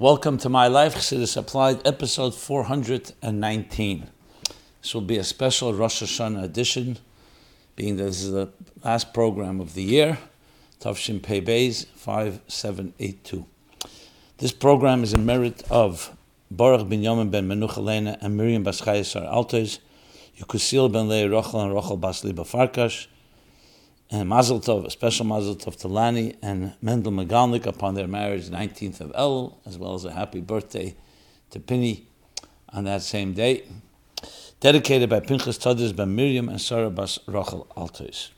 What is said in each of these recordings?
Welcome to My Life Chassidus Applied, episode 419. This will be a special Rosh Hashanah edition, being this is the last program of the year, Tavshin Pei Beis 5782. This program is in merit of Baruch ben Yomen ben Menucha and Miriam Baschayesar Altes, Yukusil ben Lei Rochel and Rochel Basli Bafarkash, and Mazel Tov, a special Mazel Tov to Lani and Mendel Magalnik upon their marriage, 19th of El, as well as a happy birthday to Pinny on that same day. Dedicated by Pinchas Tadis ben Miriam and Sarah Bas Rachel Altos.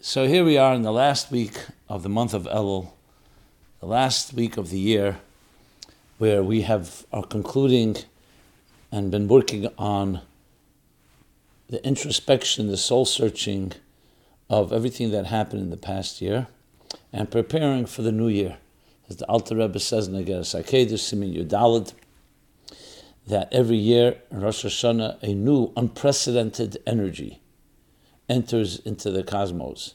So here we are in the last week of the month of Elul, the last week of the year, where we have are concluding and been working on the introspection, the soul searching of everything that happened in the past year, and preparing for the new year. As the Alter Rebbe says in the Sakeder Simin Yudalad, that every year in Rosh Hashanah, a new, unprecedented energy enters into the cosmos,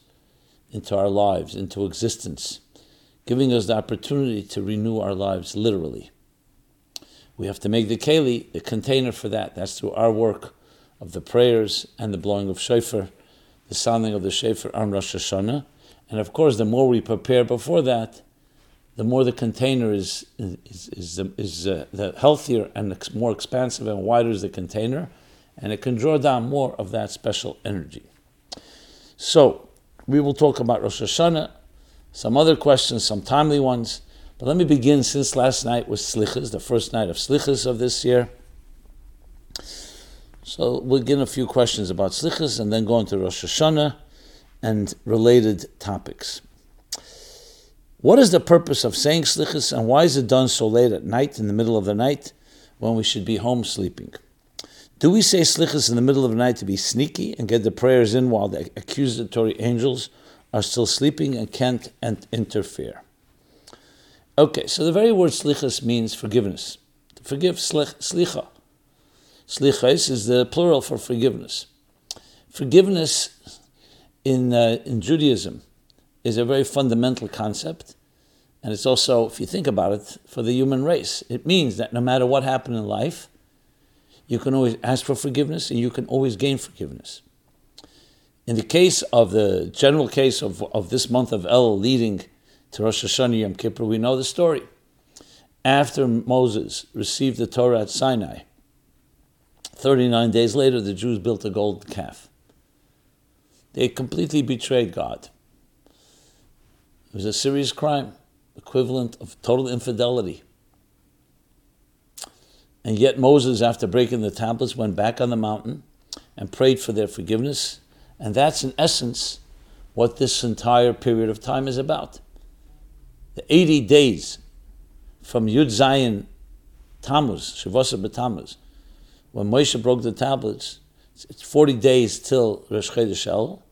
into our lives, into existence, giving us the opportunity to renew our lives literally. We have to make the keli, the container for that. That's through our work of the prayers and the blowing of shofar, the sounding of the shofar on Rosh Hashanah. And of course, the more we prepare before that, the more the container is is is, is uh, the healthier and more expansive and wider is the container, and it can draw down more of that special energy. So we will talk about Rosh Hashanah, some other questions, some timely ones. But let me begin since last night was Slichas, the first night of Slichas of this year. So we'll get a few questions about Slichas and then go into Rosh Hashanah and related topics. What is the purpose of saying Slichas and why is it done so late at night, in the middle of the night, when we should be home sleeping? Do we say Slichas in the middle of the night to be sneaky and get the prayers in while the accusatory angels are still sleeping and can't interfere? Okay, so the very word Slichas means forgiveness. To forgive, slich, slicha. Slichais is the plural for forgiveness. Forgiveness in, uh, in Judaism is a very fundamental concept. And it's also, if you think about it, for the human race. It means that no matter what happened in life, you can always ask for forgiveness and you can always gain forgiveness. In the case of the general case of, of this month of El leading to Rosh Hashanah Yom Kippur, we know the story. After Moses received the Torah at Sinai, 39 days later, the Jews built a gold calf. They completely betrayed God. It was a serious crime, equivalent of total infidelity. And yet Moses, after breaking the tablets, went back on the mountain and prayed for their forgiveness. And that's in essence what this entire period of time is about. The 80 days from Yud Zayin Tammuz, Shavasa B'Tammuz, when Moshe broke the tablets, it's 40 days till Rosh Chodesh El.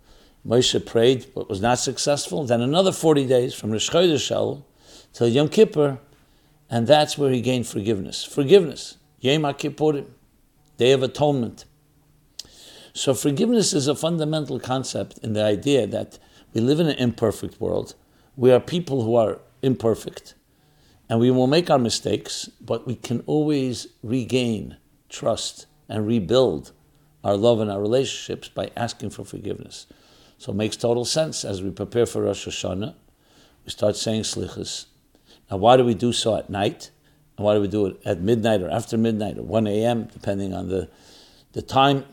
Moshe prayed, but was not successful. Then another 40 days from Rosh Chodesh El till Yom Kippur, and that's where he gained forgiveness. Forgiveness, Yom Kippurim, Day of Atonement. So forgiveness is a fundamental concept in the idea that we live in an imperfect world. We are people who are imperfect, and we will make our mistakes, but we can always regain trust, and rebuild our love and our relationships by asking for forgiveness. So it makes total sense as we prepare for Rosh Hashanah, we start saying slichas. Now, why do we do so at night? And why do we do it at midnight or after midnight or 1 a.m., depending on the, the time?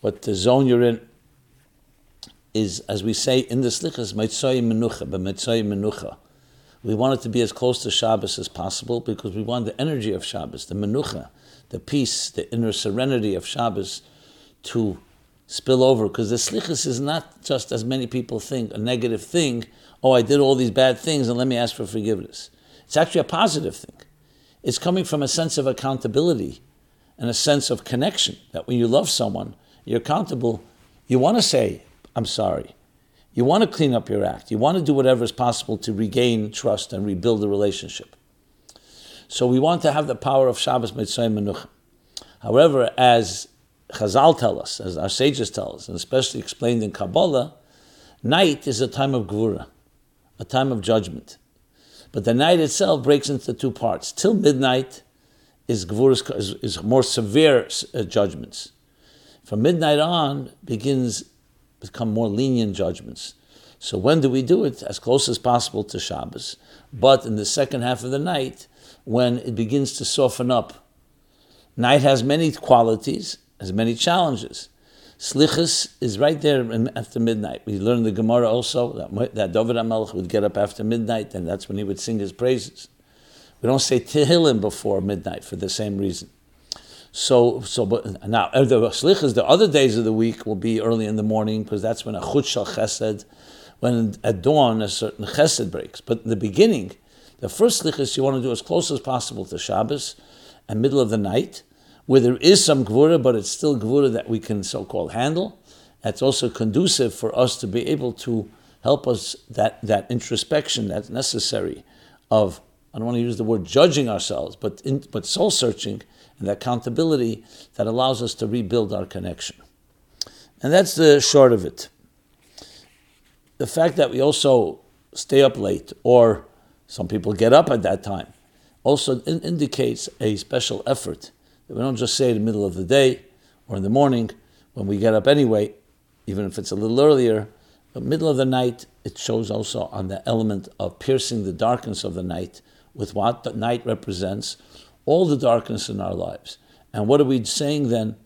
What the zone you're in is, as we say in the slichas, Meitzoi Menucha, B'Meitzoi Menucha. We want it to be as close to Shabbos as possible because we want the energy of Shabbos, the Menucha, the peace, the inner serenity of Shabbos to spill over. Because the slichus is not just, as many people think, a negative thing. Oh, I did all these bad things and let me ask for forgiveness. It's actually a positive thing. It's coming from a sense of accountability and a sense of connection that when you love someone, you're accountable. You want to say, I'm sorry. You want to clean up your act. You want to do whatever is possible to regain trust and rebuild the relationship. So we want to have the power of Shabbos Mitzvah Menucha. However, as Chazal tell us, as our sages tell us, and especially explained in Kabbalah, night is a time of gvura, a time of judgment. But the night itself breaks into two parts. Till midnight is, is, is more severe uh, judgments. From midnight on begins become more lenient judgments. So when do we do it? As close as possible to Shabbos, but in the second half of the night, when it begins to soften up. Night has many qualities, has many challenges. Slichus is right there after midnight. We learn the Gemara also that, that David HaMelech would get up after midnight, and that's when he would sing his praises. We don't say Tehillim before midnight for the same reason. So, so but now uh, the slichas, the other days of the week will be early in the morning because that's when a chut shal chesed, when at dawn a certain chesed breaks. But in the beginning, the first slichas you want to do as close as possible to Shabbos, and middle of the night, where there is some gvura, but it's still gvura that we can so-called handle. That's also conducive for us to be able to help us that that introspection that's necessary of I don't want to use the word judging ourselves, but in, but soul searching and the accountability that allows us to rebuild our connection. And that's the short of it. The fact that we also stay up late, or some people get up at that time, also in- indicates a special effort we don't just say in the middle of the day or in the morning when we get up anyway, even if it's a little earlier. But middle of the night, it shows also on the element of piercing the darkness of the night with what the night represents, all the darkness in our lives. And what are we saying then?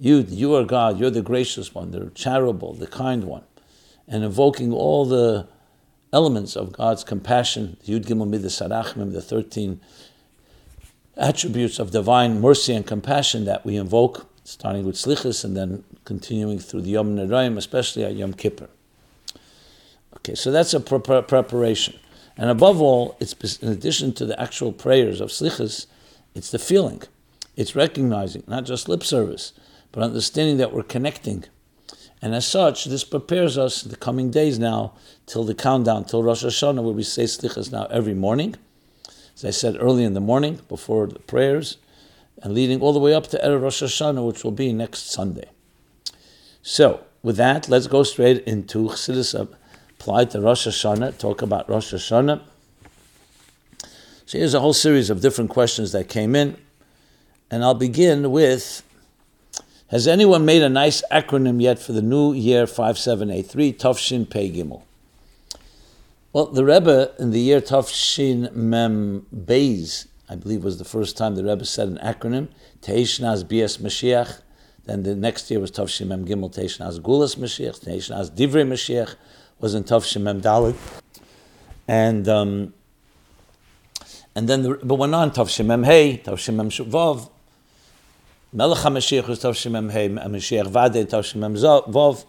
You, you are God, you're the gracious one, the charitable, the kind one. And invoking all the elements of God's compassion, Yud Gimel Midas Sarachim, the 13 attributes of divine mercy and compassion that we invoke, starting with Slichas and then continuing through the Yom Neraim, especially at Yom Kippur. Okay, so that's a pre- preparation. And above all, it's in addition to the actual prayers of Slichas, it's the feeling. It's recognizing, not just lip service, but understanding that we're connecting. And as such, this prepares us the coming days now till the countdown, till Rosh Hashanah, where we say Slichas now every morning as I said early in the morning before the prayers, and leading all the way up to Erev Rosh Hashanah, which will be next Sunday. So, with that, let's go straight into Chassidus applied to Rosh Hashanah, talk about Rosh Hashanah. So here's a whole series of different questions that came in, and I'll begin with Has anyone made a nice acronym yet for the new year 5783, Tafshin Pei Gimel? Well, the Rebbe in the year Tafshin Mem Beis, I believe was the first time the Rebbe said an acronym, Teishnaz Bias Mashiach. Then the next year was Tafshin Mem Gimel Teishnaz Gulas Mashiach. Teishnaz Divrei Mashiach was in Tafshin Mem Dalit. And um, and then the Rebbe went on Tafshin Mem Hey, Tafshin Mem Vav. Melech HaMashiach Vav.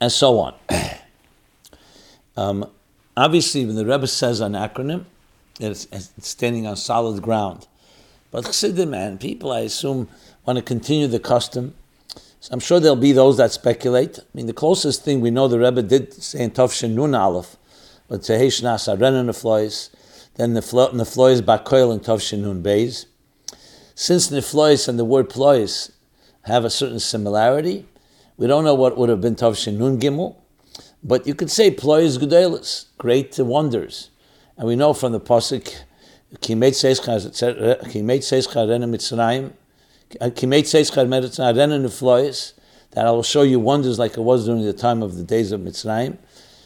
And so on. Um, obviously, when the Rebbe says an acronym, it's, it's standing on solid ground. But Chassidim and people, I assume, want to continue the custom. So I'm sure there'll be those that speculate. I mean, the closest thing we know the Rebbe did say in Tavshin Nun Aleph, but Tehesh Nas Aren the Flois, then the Flois Bakoil and Tavshin Nun Beis. Since the Flois and the word Plois have a certain similarity, we don't know what would have been Tavshin Nun Gimel, but you could say ployes gedelis, great wonders. And we know from the pasuk, kimet seischar, rena mitzrayim, uh, kimet seischar mitzrayim rena that I will show you wonders like it was during the time of the days of Mitzrayim.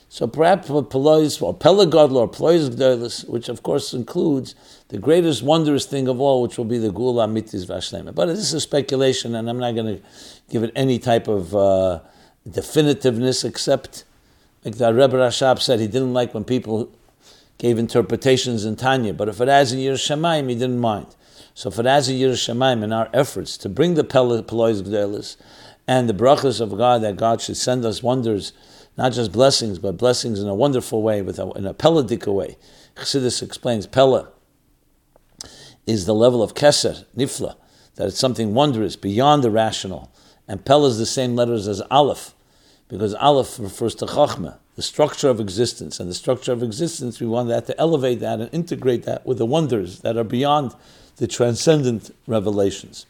So perhaps Pelois or Pelagodl or Pelois Gdolis, which of course includes the greatest wondrous thing of all, which will be the Gula Mitis Vashlema. But this is speculation, and I'm not going to give it any type of uh, definitiveness except like the Rebbe Rashab said, he didn't like when people gave interpretations in Tanya, but if it has in yiras shamayim, he didn't mind. So if it has in yiras shamayim in our efforts to bring the Pelois Gdelis and the brachas of God, that God should send us wonders, not just blessings, but blessings in a wonderful way, with a, in a Peladika way. Chassidus explains Pella is the level of Keser, Nifla, that it's something wondrous, beyond the rational. And Pella is the same letters as Aleph because Aleph refers to Chachma, the structure of existence. And the structure of existence, we want that to elevate that and integrate that with the wonders that are beyond the transcendent revelations.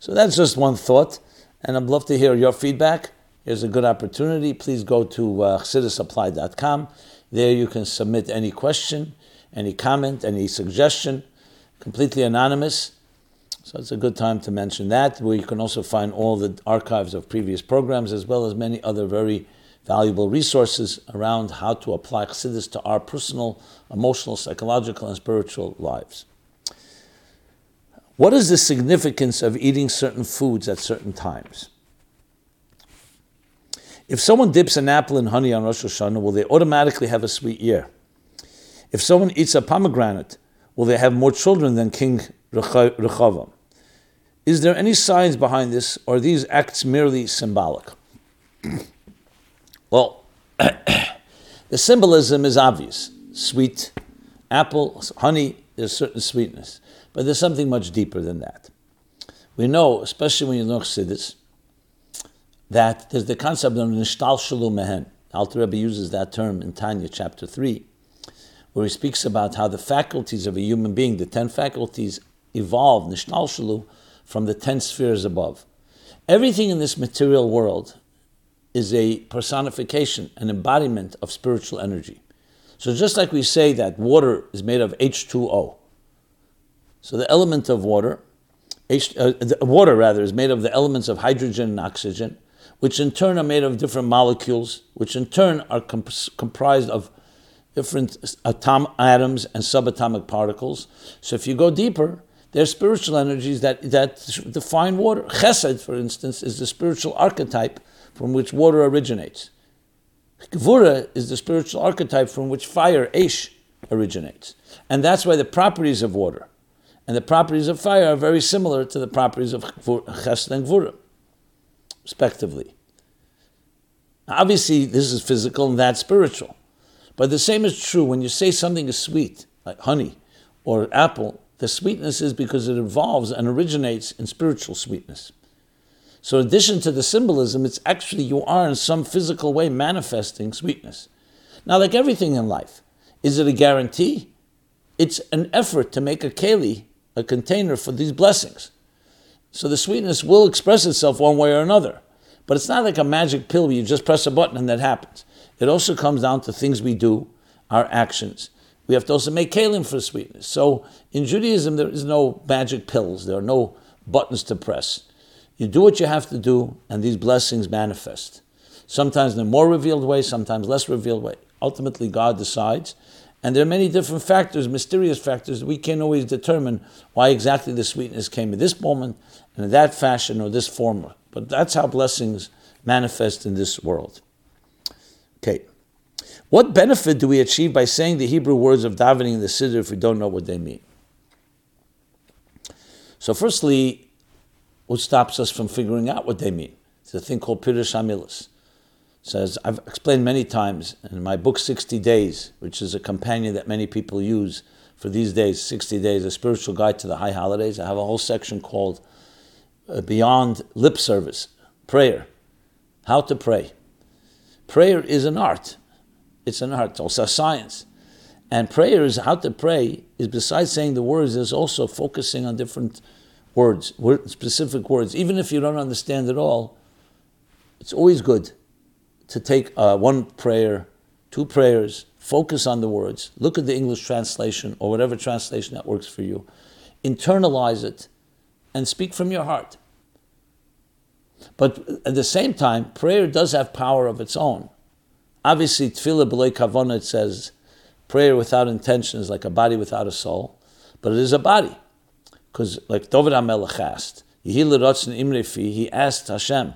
So that's just one thought, and I'd love to hear your feedback. Here's a good opportunity. Please go to uh, chassidusapplied.com. There you can submit any question, any comment, any suggestion, completely anonymous. So it's a good time to mention that, where you can also find all the archives of previous programs, as well as many other very valuable resources around how to apply Chassidus to our personal, emotional, psychological, and spiritual lives. What is the significance of eating certain foods at certain times? If someone dips an apple in honey on Rosh Hashanah, will they automatically have a sweet year? If someone eats a pomegranate, will they have more children than King Rechavam? Is there any science behind this, or are these acts merely symbolic? well, the symbolism is obvious. Sweet apple, honey, there's certain sweetness. But there's something much deeper than that. We know, especially when you learn Chassidus, that there's the concept of nishtal shalom mehen. Alter Rebbe uses that term in Tanya chapter 3, where he speaks about how the faculties of a human being, the ten faculties, evolve, nishtal shalu, from the ten spheres above. Everything in this material world is a personification, an embodiment of spiritual energy. So just like we say that water is made of H2O, so the element of water, H, uh, water rather, is made of the elements of hydrogen and oxygen, which in turn are made of different molecules, which in turn are comp- comprised of different atom- atoms and subatomic particles. So if you go deeper, there's spiritual energies that, that define water. Chesed, for instance, is the spiritual archetype from which water originates. Gvura is the spiritual archetype from which fire, Aish, originates. And that's why the properties of water and the properties of fire are very similar to the properties of chesed and gvura, respectively. Obviously, this is physical and that's spiritual. But the same is true when you say something is sweet, like honey or apple, the sweetness is because it evolves and originates in spiritual sweetness. So, in addition to the symbolism, it's actually you are in some physical way manifesting sweetness. Now, like everything in life, is it a guarantee? It's an effort to make a keli a container for these blessings. So the sweetness will express itself one way or another. But it's not like a magic pill where you just press a button and that happens. It also comes down to things we do, our actions. We have to also make kalim for sweetness. So in Judaism, there is no magic pills. There are no buttons to press. You do what you have to do, and these blessings manifest. Sometimes in a more revealed way, sometimes less revealed way. Ultimately, God decides, and there are many different factors, mysterious factors. We can't always determine why exactly the sweetness came in this moment and in that fashion or this form. But that's how blessings manifest in this world. Okay. What benefit do we achieve by saying the Hebrew words of davening in the Siddur if we don't know what they mean? So, firstly, what stops us from figuring out what they mean? It's a thing called Pirush Hamilas says, I've explained many times in my book 60 Days, which is a companion that many people use for these days, 60 Days, a spiritual guide to the high holidays. I have a whole section called uh, Beyond Lip Service, Prayer, How to Pray. Prayer is an art. It's an art, also science. And prayer is how to pray, is besides saying the words, is also focusing on different words, word, specific words. Even if you don't understand it all, it's always good to take uh, one prayer, two prayers, focus on the words, look at the English translation or whatever translation that works for you, internalize it, and speak from your heart. But at the same time, prayer does have power of its own. Obviously, tefillah b'lei kavana, it says, prayer without intention is like a body without a soul, but it is a body. Because like David HaMelech asked, he asked Hashem,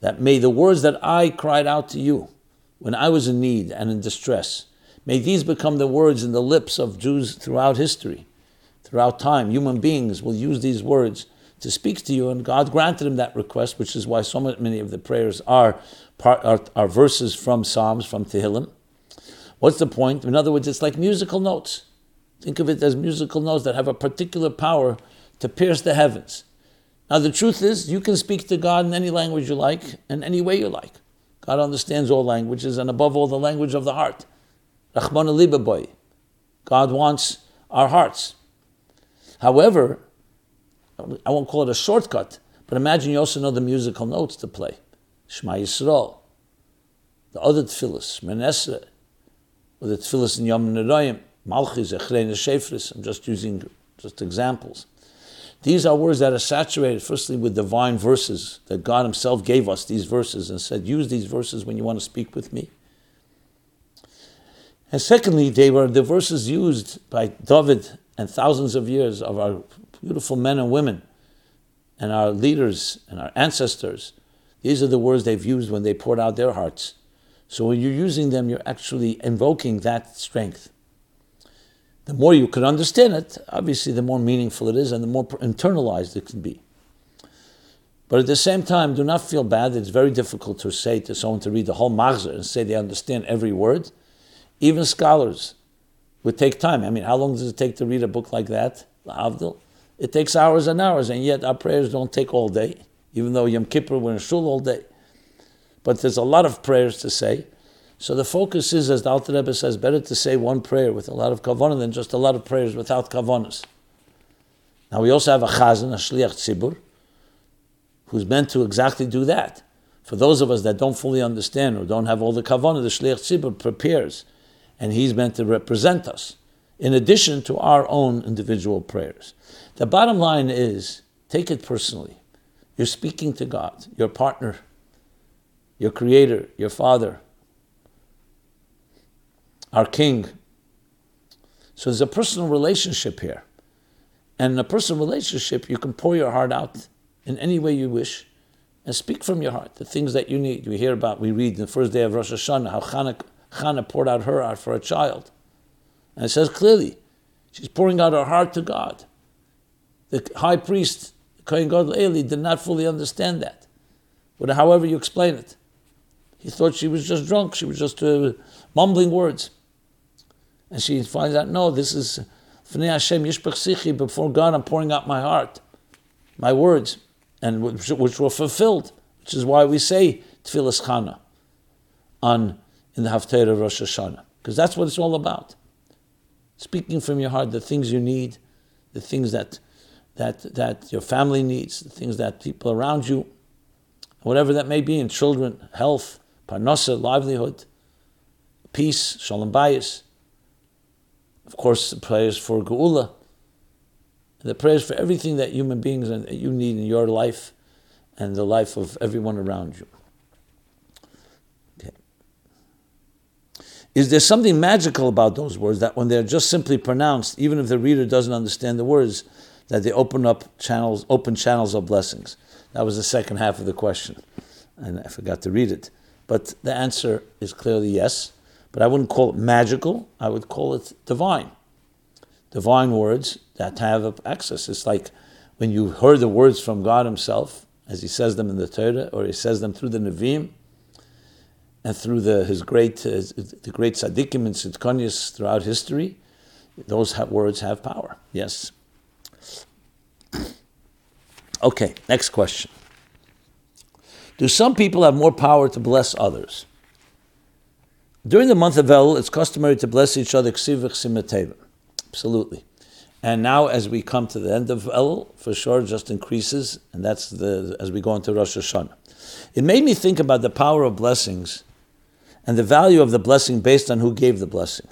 that may the words that I cried out to you when I was in need and in distress, may these become the words in the lips of Jews throughout history, throughout time. Human beings will use these words to speak to you, and God granted him that request, which is why so many of the prayers are, part, are, are verses from Psalms, from Tehillim. What's the point? In other words, it's like musical notes. Think of it as musical notes that have a particular power to pierce the heavens. Now, the truth is, you can speak to God in any language you like, in any way you like. God understands all languages, and above all, the language of the heart. God wants our hearts. However, I won't call it a shortcut, but imagine you also know the musical notes to play. Shema Yisrael, the other tefillas, Menesra, or the tefillas in Yom Nerayim, Malchis, Echrei Shefris, I'm just using just examples. These are words that are saturated, firstly, with divine verses that God Himself gave us these verses and said, use these verses when you want to speak with me. And secondly, they were the verses used by David and thousands of years of our beautiful men and women and our leaders and our ancestors. These are the words they've used when they poured out their hearts. So when you're using them, you're actually invoking that strength. The more you can understand it, obviously, the more meaningful it is and the more internalized it can be. But at the same time, do not feel bad. It's very difficult to say to someone to read the whole Machzor and say they understand every word. Even scholars would take time. I mean, how long does it take to read a book like that? Avdil? It takes hours and hours, and yet our prayers don't take all day, even though Yom Kippur we're in shul all day. But there's a lot of prayers to say. So the focus is, as the Alter Rebbe says, better to say one prayer with a lot of kavanah than just a lot of prayers without kavanas. Now we also have a chazan, a shliach tzibur, who's meant to exactly do that. For those of us that don't fully understand or don't have all the kavanah, the shliach tzibur prepares, and he's meant to represent us, in addition to our own individual prayers. The bottom line is, take it personally. You're speaking to God, your partner, your creator, your father, our king. So there's a personal relationship here. And in a personal relationship, you can pour your heart out in any way you wish and speak from your heart the things that you need. We hear about, we read in the first day of Rosh Hashanah how Chana, Chana poured out her heart for a child. And it says clearly, she's pouring out her heart to God. The high priest, Kohen Gadol Eli, did not fully understand that. But however you explain it, he thought she was just drunk. She was just uh, mumbling words. And she finds out, no, this is Hashem before God I'm pouring out my heart, my words, and which, which were fulfilled, which is why we say Tfilas Chana on in the Haftarah of Rosh Hashanah, because that's what it's all about. Speaking from your heart the things you need, the things that that that your family needs, the things that people around you, whatever that may be, in children, health, parnasa, livelihood, peace, shalom bayis, of course, the prayers for Geula, the prayers for everything that human beings and you need in your life and the life of everyone around you. Okay. Is there something magical about those words that when they're just simply pronounced, even if the reader doesn't understand the words, that they open up channels, open channels of blessings? That was the second half of the question, and I forgot to read it. But the answer is clearly yes. But I wouldn't call it magical, I would call it divine. Divine words that have access. It's like when you heard the words from God Himself, as He says them in the Torah, or He says them through the Nevi'im, and through the, His great, uh, the great tzaddikim and tzidkonias throughout history, those have, words have power. Yes. Okay, next question. Do some people have more power to bless others? During the month of Elul, it's customary to bless each other Absolutely. And now, as we come to the end of Elul, for sure, just increases, and that's the as we go into Rosh Hashanah. It made me think about the power of blessings and the value of the blessing based on who gave the blessing.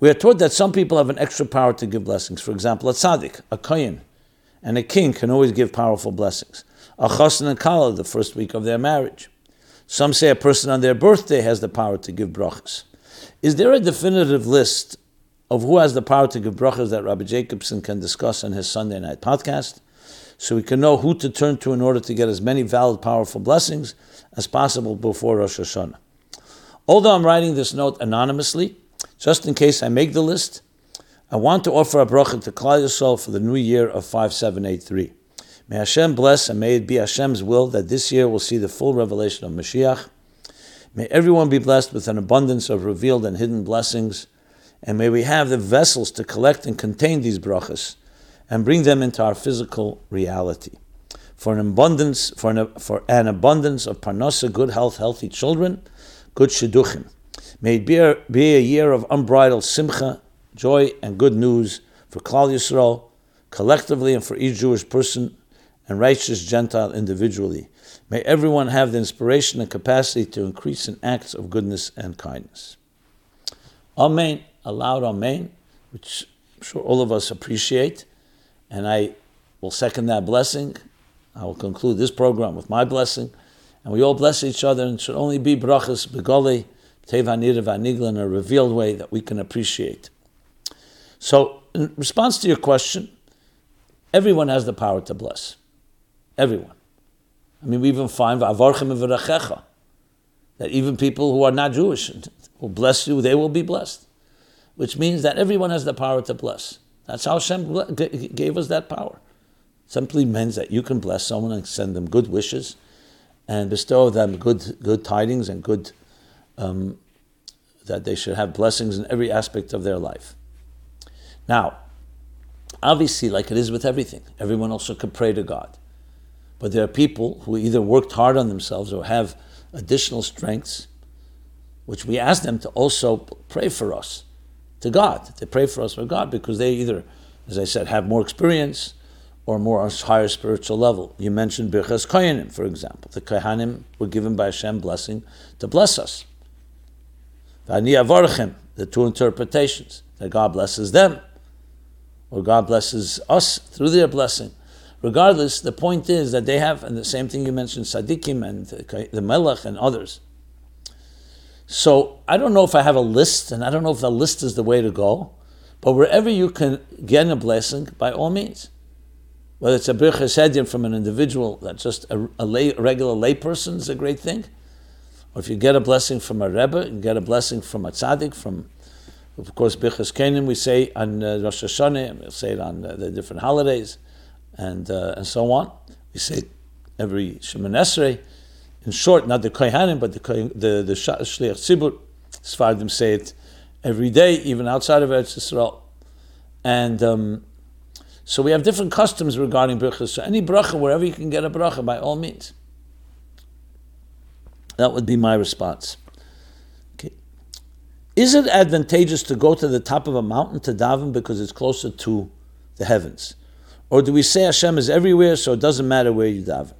We are taught that some people have an extra power to give blessings. For example, a tzaddik, a kohen, and a king can always give powerful blessings. A chassan and kala, the first week of their marriage. Some say a person on their birthday has the power to give brachas. Is there a definitive list of who has the power to give brachas that Rabbi Jacobson can discuss on his Sunday night podcast? So we can know who to turn to in order to get as many valid, powerful blessings as possible before Rosh Hashanah. Although I'm writing this note anonymously, just in case I make the list, I want to offer a bracha to Klal Yisrael for the new year of 5783. May Hashem bless and may it be Hashem's will that this year we'll see the full revelation of Mashiach. May everyone be blessed with an abundance of revealed and hidden blessings, and may we have the vessels to collect and contain these brachas and bring them into our physical reality. For an abundance, for an, for an abundance of parnasa, good health, healthy children, good shidduchim. May it be a, be a year of unbridled simcha, joy, and good news for Klal Yisrael, collectively and for each Jewish person and righteous Gentile individually. May everyone have the inspiration and capacity to increase in acts of goodness and kindness. Amen. A loud Amen, which I'm sure all of us appreciate. And I will second that blessing. I will conclude this program with my blessing. And we all bless each other and should only be brachas begoli, tevanir vanigla in a revealed way that we can appreciate. So, in response to your question, everyone has the power to bless. Everyone. I mean, we even find that even people who are not Jewish will bless you, they will be blessed. Which means that everyone has the power to bless. That's how Hashem gave us that power. Simply means that you can bless someone and send them good wishes and bestow them good, good tidings and good, um, that they should have blessings in every aspect of their life. Now, obviously, like it is with everything, everyone also can pray to God. But there are people who either worked hard on themselves or have additional strengths, which we ask them to also pray for us to God. They pray for us for God because they either, as I said, have more experience or more higher spiritual level. You mentioned Birchas Kohanim, for example. The Kohanim were given by Hashem blessing to bless us. The two interpretations, that God blesses them, or God blesses us through their blessing. Regardless, the point is that they have, and the same thing you mentioned, Tzaddikim and the, Melech and others. So I don't know if I have a list, and I don't know if the list is the way to go, but wherever you can get a blessing, by all means. Whether it's a birchas from an individual that's just a, a, lay, a regular layperson is a great thing, or if you get a blessing from a rebbe, you get a blessing from a tzaddik, from of course birchas kohanim we say on uh, Rosh Hashanah, we'll say it on uh, the different holidays and uh, and so on. We say every Shemoneh Esrei. In short, not the Kohanim, but the the the Shliach Tzibur. Sfardim say it every day, even outside of Eretz Yisrael. And um, so we have different customs regarding brachas. So any bracha, wherever you can get a bracha, by all means. That would be my response. Is it advantageous to go to the top of a mountain to daven because it's closer to the heavens? Or do we say Hashem is everywhere, so it doesn't matter where you daven?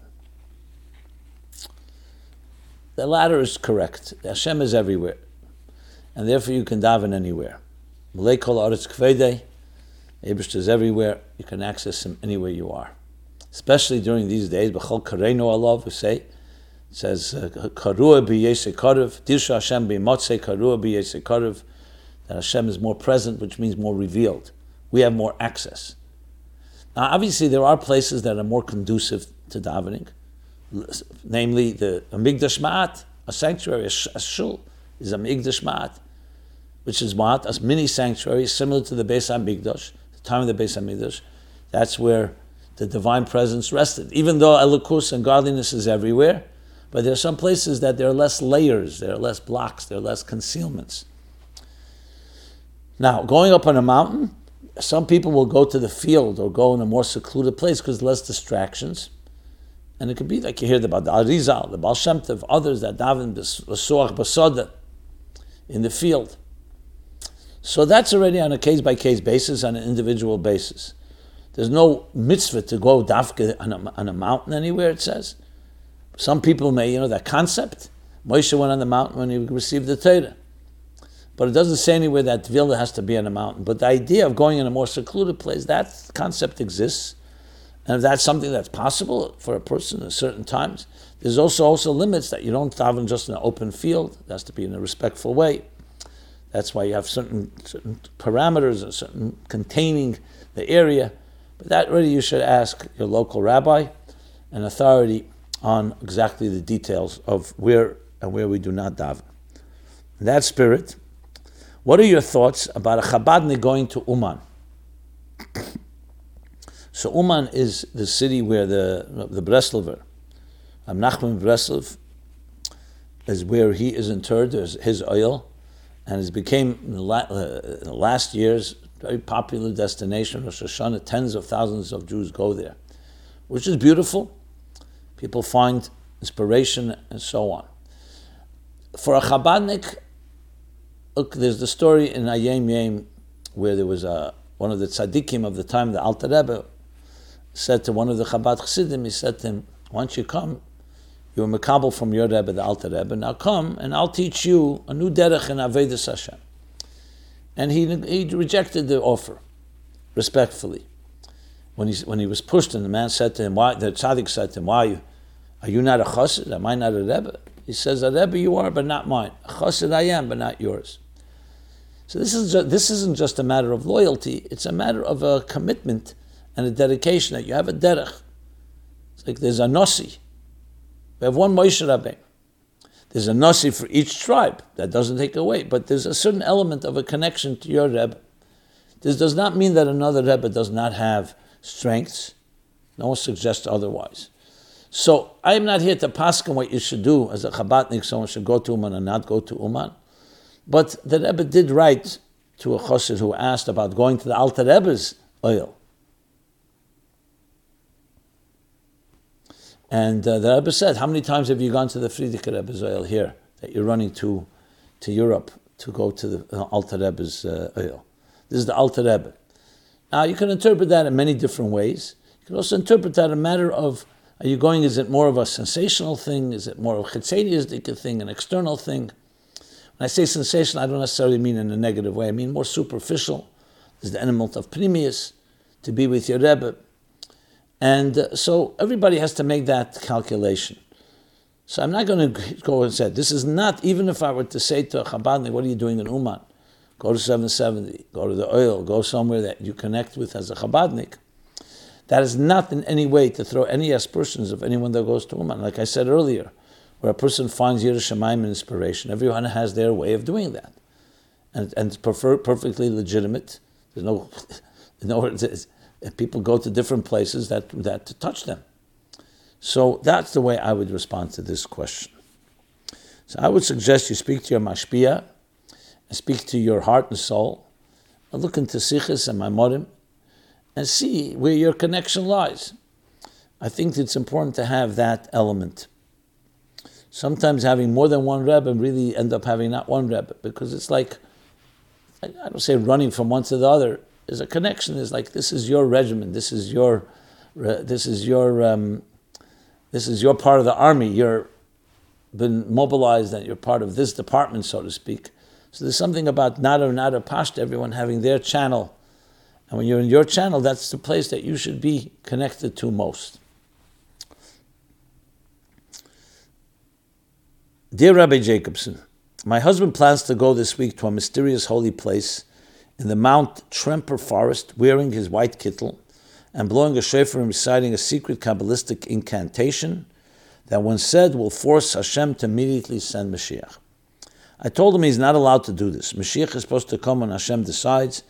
The latter is correct. Hashem is everywhere, and therefore you can daven anywhere. Malay kol aretz kvedei, Abish is everywhere. You can access him anywhere you are, especially during these days. B'chol kareinu alav, we say, it says uh, karua b'yesei karev, dirsha Hashem b'motzei karua b'yesei karev, that Hashem is more present, which means more revealed. We have more access. Now, obviously, there are places that are more conducive to davening, namely the Amigdash Ma'at, a sanctuary, a, shul, is Amigdash Ma'at, which is Ma'at, a mini sanctuary similar to the Beis Hamikdash, the time of the Beis Hamikdash. That's where the divine presence rested. Even though elokus and godliness is everywhere, but there are some places that there are less layers, there are less blocks, there are less concealments. Now, going up on a mountain, some people will go to the field or go in a more secluded place because less distractions. And it could be like you hear about the Arizal, the Baal Shem Tov, others that daven b'soach b'soda in the field. So that's already on a case by case basis, on an individual basis. There's no mitzvah to go dafka on a, on a mountain anywhere, it says. Some people may, you know, that concept. Moshe went on the mountain when he received the Torah. But it doesn't say anywhere that Vilna has to be on a mountain. But the idea of going in a more secluded place, that concept exists. And if that's something that's possible for a person at certain times, there's also also limits that you don't daven just in an open field. It has to be in a respectful way. That's why you have certain certain parameters and certain containing the area. But that really you should ask your local rabbi and authority on exactly the details of where and where we do not daven. In that spirit, what are your thoughts about a Chabadnik going to Uman? So Uman is the city where the the Breslover, um, Nachman Breslov, is where he is interred. There's his oil, and it became in the, la- uh, in the last years very popular destination. Rosh Hashanah, tens of thousands of Jews go there, which is beautiful. People find inspiration and so on. For a Chabadnik, Look, there's the story in Hayom Yom where there was a, one of the tzaddikim of the time, the Alter Rebbe, said to one of the Chabad Chassidim, he said to him, once you come You were Makabal from your Rebbe, the Alter Rebbe. Now come and I'll teach you a new derech in Avedis Hashem. And he, he rejected the offer, respectfully. When he, when he was pushed and the man said to him, why, the tzaddik said to him, why, are you not a chassid? Am I not a Rebbe? He says, a Rebbe you are, but not mine. A chassid I am, but not yours. So this, is this isn't just a matter of loyalty, it's a matter of a commitment and a dedication that you have a derech. It's like there's a nasi. We have one Moshe Rabbeinu. There's a nasi for each tribe. That doesn't take away, but there's a certain element of a connection to your Rebbe. This does not mean that another Rebbe does not have strengths. No one suggests otherwise. So I am not here to pass on what you should do as a Chabadnik, someone should go to Uman and not go to Uman. But the Rebbe did write to a chassid who asked about going to the Alter Rebbe's oil. And uh, the Rebbe said, How many times have you gone to the Frierdiker Rebbe's oil here that you're running to, to Europe to go to the uh, Alter Rebbe's uh, oil? This is the Alter Rebbe. Now, you can interpret that in many different ways. You can also interpret that a matter of are you going, is it more of a sensational thing? Is it more of a chitzenias thing, an external thing? When I say sensational, I don't necessarily mean in a negative way. I mean more superficial. There's the element of primius, to be with your Rebbe. And uh, so everybody has to make that calculation. So I'm not going to go and say, this is not, even if I were to say to a Chabadnik, what are you doing in Uman? Go to 770, go to the oil, go somewhere that you connect with as a Chabadnik. That is not in any way to throw any aspersions of anyone that goes to Uman. Like I said earlier, where a person finds yiras shamayim inspiration, everyone has their way of doing that. And, and it's prefer, perfectly legitimate. There's no, no people go to different places that, that to touch them. So that's the way I would respond to this question. So I would suggest you speak to your mashpia, speak to your heart and soul, and look into sichos and maimorim, and see where your connection lies. I think it's important to have that element. Sometimes having more than one Rebbe really end up having not one Rebbe because it's like, I don't say running from one to the other is a connection. Is like this is your regiment. This is your, this is your, um, this is your part of the army. You're been mobilized and you're part of this department, so to speak. So there's something about nada nada pashta, everyone having their channel. And when you're in your channel, that's the place that you should be connected to most. Dear Rabbi Jacobson, my husband plans to go this week to a mysterious holy place in the Mount Tremper forest wearing his white kittel and blowing a shofar and reciting a secret Kabbalistic incantation that, when said, will force Hashem to immediately send Mashiach. I told him he's not allowed to do this. Mashiach is supposed to come when Hashem decides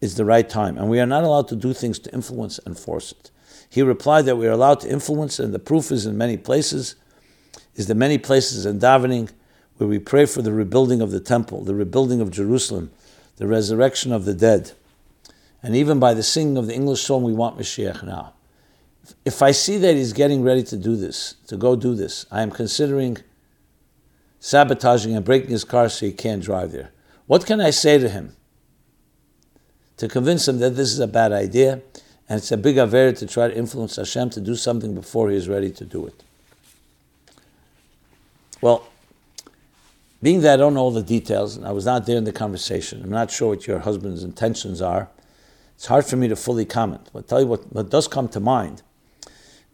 it's the right time, and we are not allowed to do things to influence and force it. He replied that we are allowed to influence, and the proof is in many places, is the many places in davening where we pray for the rebuilding of the temple, the rebuilding of Jerusalem, the resurrection of the dead. And even by the singing of the English song, we want Mashiach now. If I see that he's getting ready to do this, to go do this, I am considering sabotaging and breaking his car so he can't drive there. What can I say to him? To convince him that this is a bad idea and it's a big aver to try to influence Hashem to do something before he is ready to do it. Well, being that I don't know all the details, and I was not there in the conversation, I'm not sure what your husband's intentions are. It's hard for me to fully comment. But I'll tell you what, what does come to mind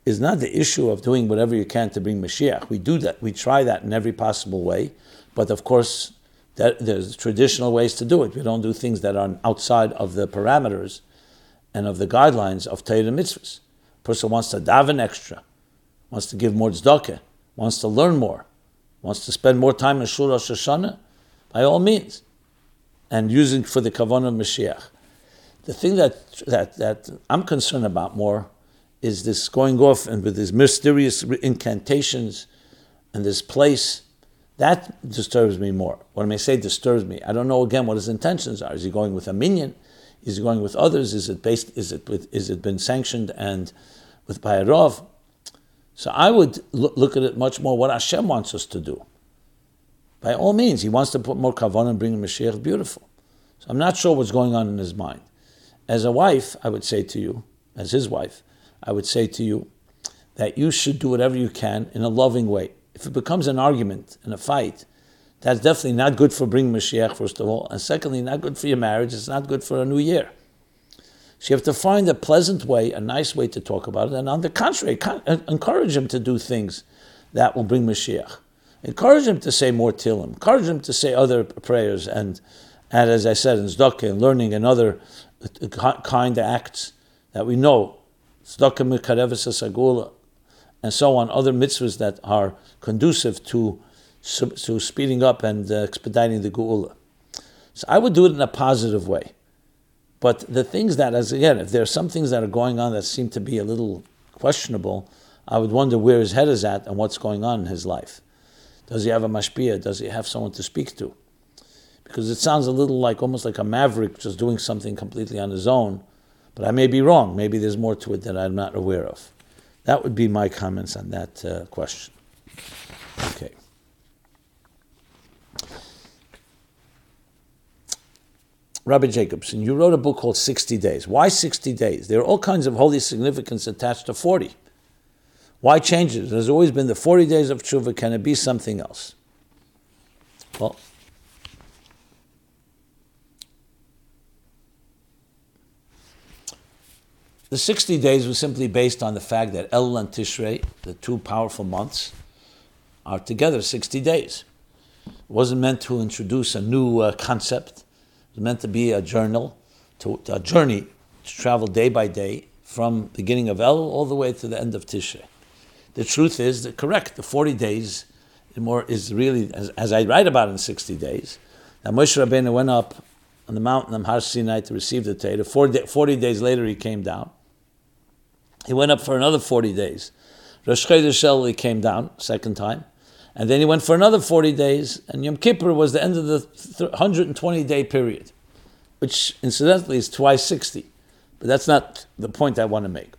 is not the issue of doing whatever you can to bring Mashiach. We do that. We try that in every possible way. But of course, that, there's traditional ways to do it. We don't do things that are outside of the parameters and of the guidelines of Torah mitzvahs. A person wants to daven extra, wants to give more tzedakah, wants to learn more, wants to spend more time in Shul Rosh Hashanah, by all means, and using for the kavanah of Mashiach. The thing that, that, that I'm concerned about more is this going off and with these mysterious incantations and this place. That disturbs me more. When I say disturbs me, I don't know again what his intentions are. Is he going with a minyan? Is he going with others? Is it based? Is it with? Is it been sanctioned and with Bayarov? So I would look at it much more what Hashem wants us to do. By all means, He wants to put more kavanah and bring Mashiach. Beautiful. So I'm not sure what's going on in his mind. As a wife, I would say to you, as his wife, I would say to you that you should do whatever you can in a loving way. If it becomes an argument and a fight, that's definitely not good for bringing Mashiach, first of all, and secondly, not good for your marriage. It's not good for a new year. So you have to find a pleasant way, a nice way to talk about it, and on the contrary, encourage him to do things that will bring Mashiach. Encourage him to say more Tehillim. Encourage him to say other prayers, and, and as I said, in tzedakah and learning and other uh, kind of acts that we know, And so on, other mitzvahs that are conducive to to speeding up and uh, expediting the geula. So I would do it in a positive way. But the things that, as again, if there are some things that are going on that seem to be a little questionable, I would wonder where his head is at and what's going on in his life. Does he have a mashpia? Does he have someone to speak to? Because it sounds a little like almost like a maverick just doing something completely on his own. But I may be wrong. Maybe there's more to it that I'm not aware of. That would be my comments on that uh, question. Okay. Rabbi Jacobson, you wrote a book called 60 Days. Why 60 days? There are all kinds of holy significance attached to 40. Why change it? There's always been the 40 days of tshuva. Can it be something else? Well, the 60 days was simply based on the fact that Elul and Tishrei, the two powerful months, are together 60 days. It wasn't meant to introduce a new uh, concept was meant to be a journal, to, a journey to travel day by day from beginning of Elul all the way to the end of Tishrei. The truth is that correct, the 40 days more is really, as, as I write about in 60 days, that Moshe Rabbeinu went up on the mountain of Har Sinai to receive the Torah. 40, 40 days later, he came down. He went up for another 40 days. Rosh Chodesh came down, second time. And then he went for another 40 days, and Yom Kippur was the end of the 120 day period, which incidentally is twice 60. But that's not the point I want to make.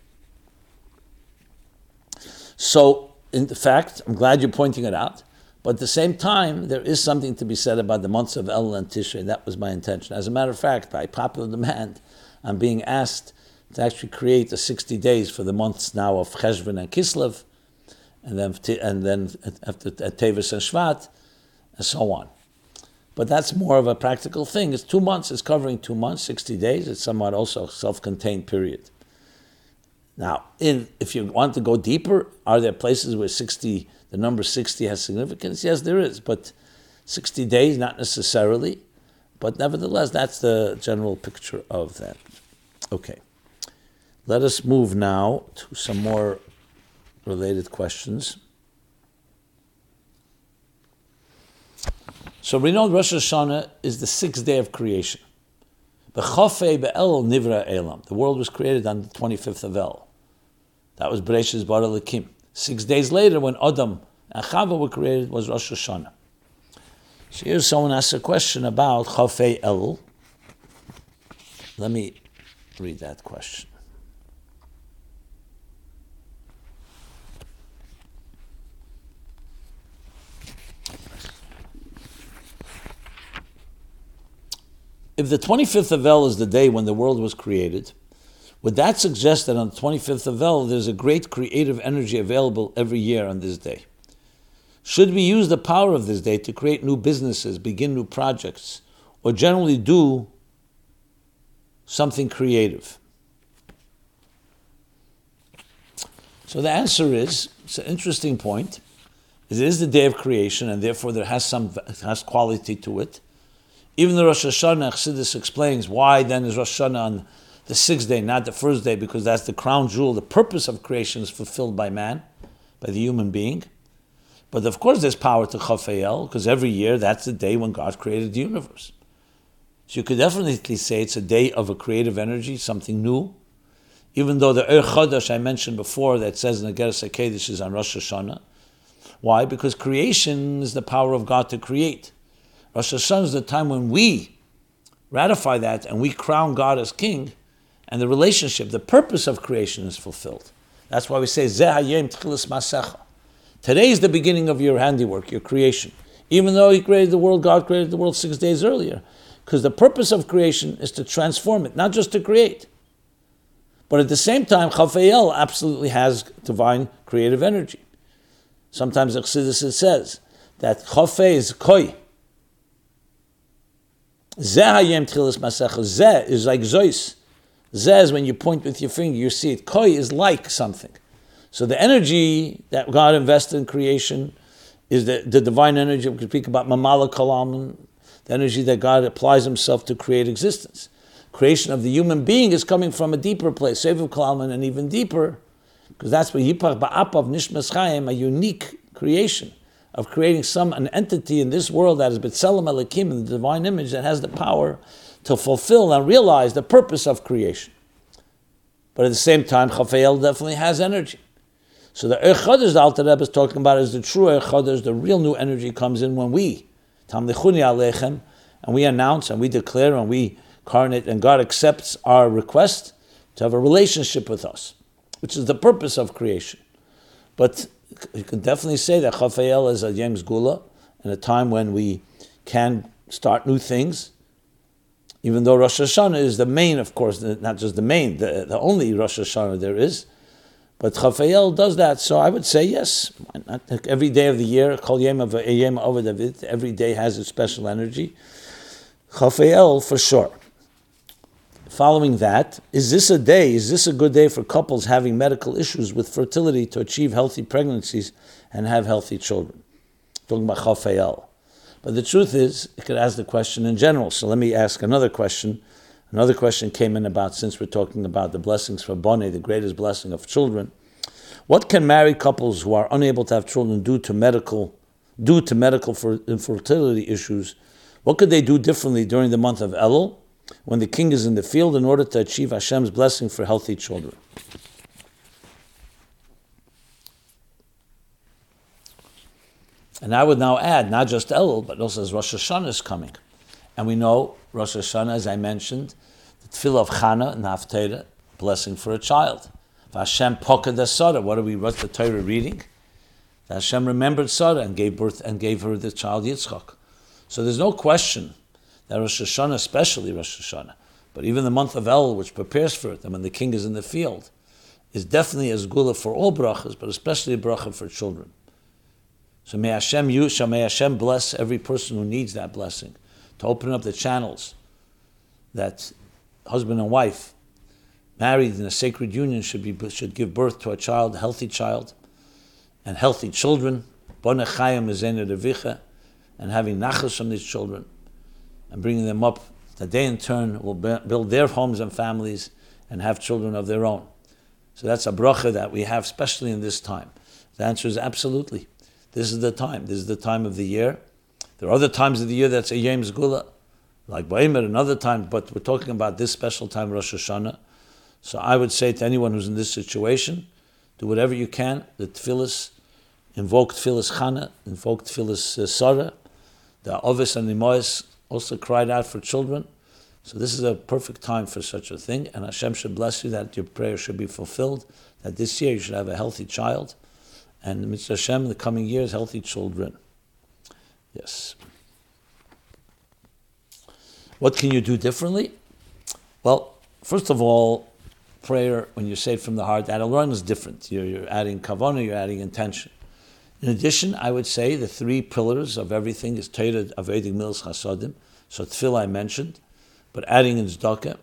So, in fact, I'm glad you're pointing it out. But at the same time, there is something to be said about the months of Elul and Tishrei. That was my intention. As a matter of fact, by popular demand, I'm being asked to actually create the 60 days for the months now of Cheshvan and Kislev and then and then after Tevis and Shvat, and so on. But that's more of a practical thing. It's two months. It's covering two months, sixty days. It's somewhat also a self-contained period. Now, in, if you want to go deeper, are there places where sixty, the number sixty has significance? Yes, there is, but sixty days, not necessarily. But nevertheless, that's the general picture of that. Okay. Let us move now to some more related questions. So we know Rosh Hashanah is the sixth day of creation. B'chofei be'el nivra elam. The world was created on the 25th of Elul. That was Bereshis Bar Elikim. Six days later, when Adam and Chava were created, was Rosh Hashanah. So here someone asked a question about Chafei El. Let me read that question. If the 25th of Elul is the day when the world was created, would that suggest that on the 25th of Elul there's a great creative energy available every year on this day? Should we use the power of this day to create new businesses, begin new projects, or generally do something creative? So the answer is it's an interesting point. It is the day of creation, and therefore there has some has quality to it. Even the Rosh Hashanah, Chassidus explains why then is Rosh Hashanah on the sixth day, not the first day, because that's the crown jewel. The purpose of creation is fulfilled by man, by the human being. But of course, there's power to Chafayel, because every year that's the day when God created the universe. So you could definitely say it's a day of a creative energy, something new. Even though the Er Chodesh I mentioned before that says in the Geras HaKedesh is on Rosh Hashanah. Why? Because creation is the power of God to create. Rosh Hashanah is the time when we ratify that and we crown God as king, and the relationship, the purpose of creation is fulfilled. That's why we say, Today is the beginning of your handiwork, your creation. Even though He created the world, God created the world six days earlier. Because the purpose of creation is to transform it, not just to create. But at the same time, Chafayel absolutely has divine creative energy. Sometimes the Chassidus says that Chafe is koi. Zeh hayem tchilas masecha. Zeh is like zois. Zeh is when you point with your finger, you see it. Koi is like something. So the energy that God invested in creation is the, the divine energy. We can speak about mamala kalam, the energy that God applies Himself to create existence. Creation of the human being is coming from a deeper place, Seviv Kalalman, and even deeper, because that's what Yipach Ba'apav Nishmas Chaim, a unique creation of creating some an entity in this world that is B'Tselem Elikim, in the divine image that has the power to fulfill and realize the purpose of creation. But at the same time, Chafael definitely has energy. So the Echadash the Alter Rebbe is talking about is the true Echadash, the real new energy comes in when we, Tam Alechem, and we announce and we declare and we carnate, and God accepts our request to have a relationship with us, which is the purpose of creation. But you can definitely say that Chafael is a Yem Gula, and a time when we can start new things, even though Rosh Hashanah is the main, of course, not just the main, the, the only Rosh Hashanah there is. But Chafael does that, so I would say yes. Every day of the year, Kol Yem of David, every day has its special energy. Chafael for sure. Following that, is this a day, is this a good day for couples having medical issues with fertility to achieve healthy pregnancies and have healthy children? Talking about Chafael. But the truth is, it could ask the question in general. So let me ask another question Another question came in about since we're talking about the blessings for Bone, the greatest blessing of children. What can married couples who are unable to have children do to medical due to medical infertility issues? What could they do differently during the month of Elul when the king is in the field in order to achieve Hashem's blessing for healthy children? And I would now add not just Elul, but also as Rosh Hashanah is coming. And we know Rosh Hashanah, as I mentioned, the tefillah of Chana and Haftarah, blessing for a child. Hashem pokad Sarah. What are we? What's the Torah reading? Hashem remembered Sarah and gave birth and gave her the child Yitzchak. So there's no question that Rosh Hashanah, especially Rosh Hashanah, but even the month of Elul, which prepares for it, and when the king is in the field, is definitely as gula for all brachas, but especially a bracha for children. So may Hashem use, may Hashem bless every person who needs that blessing to open up the channels that husband and wife married in a sacred union should be should give birth to a child, a healthy child, and healthy children. and having nachas from these children and bringing them up that they in turn will build their homes and families and have children of their own. So that's a bracha that we have, especially in this time. The answer is absolutely. This is the time. This is the time of the year there are other times of the year that's a Yom Zgula, like Ba'imer and other times, but we're talking about this special time, Rosh Hashanah. So I would say to anyone who's in this situation, do whatever you can. The tefillis, invoke tefillis Chana, invoke tefillis uh, Sarah. The Ovis and Nimois also cried out for children. So this is a perfect time for such a thing, and Hashem should bless you that your prayer should be fulfilled, that this year you should have a healthy child, and Mitzvah Hashem in the coming years, healthy children. Yes. What can you do differently? Well, first of all, prayer, when you say it from the heart, that alone is different. You're, you're adding kavanah, you're adding intention. In addition, I would say the three pillars of everything is Torah, Avedic Mils, Chasadim. So Tefillah I mentioned, but adding in tzedakah,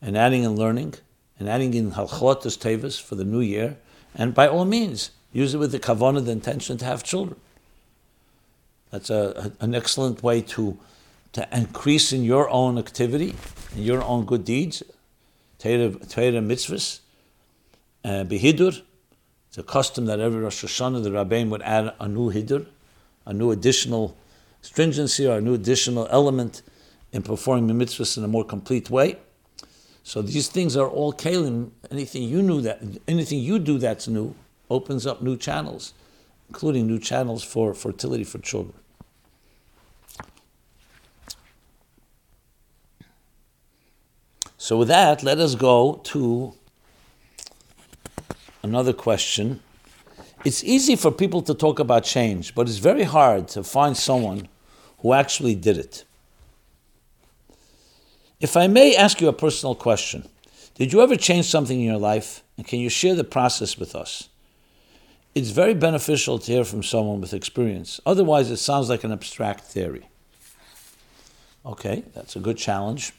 and adding in learning, and adding in Halchotas Tevis for the new year, and by all means, use it with the kavanah, the intention to have children. That's a, a, an excellent way to, to increase in your own activity, in your own good deeds. Torah mitzvahs, uh, behidur. It's a custom that every Rosh Hashanah the Rabbein would add a new hidur, a new additional stringency or a new additional element in performing the mitzvahs in a more complete way. So these things are all kalim. Anything you knew that, anything you do that's new, opens up new channels, including new channels for fertility for children. So, with that, let us go to another question. It's easy for people to talk about change, but it's very hard to find someone who actually did it. If I may ask you a personal question, Did you ever change something in your life? And can you share the process with us? It's very beneficial to hear from someone with experience. Otherwise, it sounds like an abstract theory. Okay, that's a good challenge.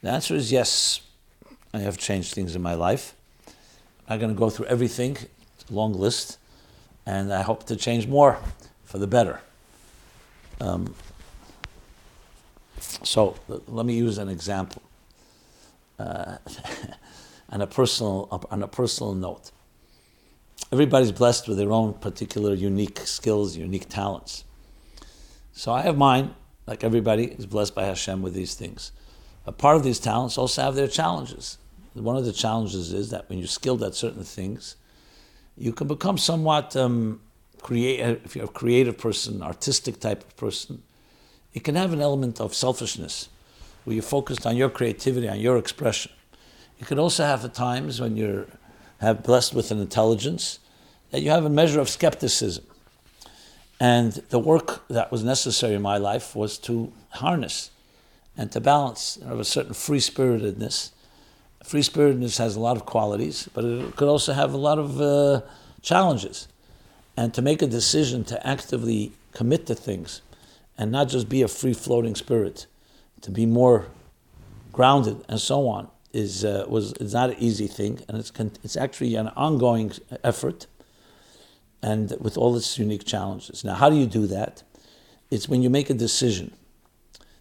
The answer is yes, I have changed things in my life. I'm going to go through everything, long list, and I hope to change more for the better. Um, so let me use an example uh, a personal on a personal note. Everybody's blessed with their own particular unique skills, unique talents. So I have mine, like everybody is blessed by Hashem with these things. But part of these talents also have their challenges. One of the challenges is that when you're skilled at certain things, you can become somewhat um, create. If you're a creative person, artistic type of person, it can have an element of selfishness, where you're focused on your creativity, on your expression. You can also have at times when you're have blessed with an intelligence that you have a measure of skepticism. And the work that was necessary in my life was to harness and to balance of a certain free spiritedness. Free spiritedness has a lot of qualities, but it could also have a lot of uh, challenges. And to make a decision to actively commit to things and not just be a free floating spirit, to be more grounded and so on, is, uh, was, is not an easy thing. And it's, it's actually an ongoing effort and with all its unique challenges. Now, how do you do that? It's when you make a decision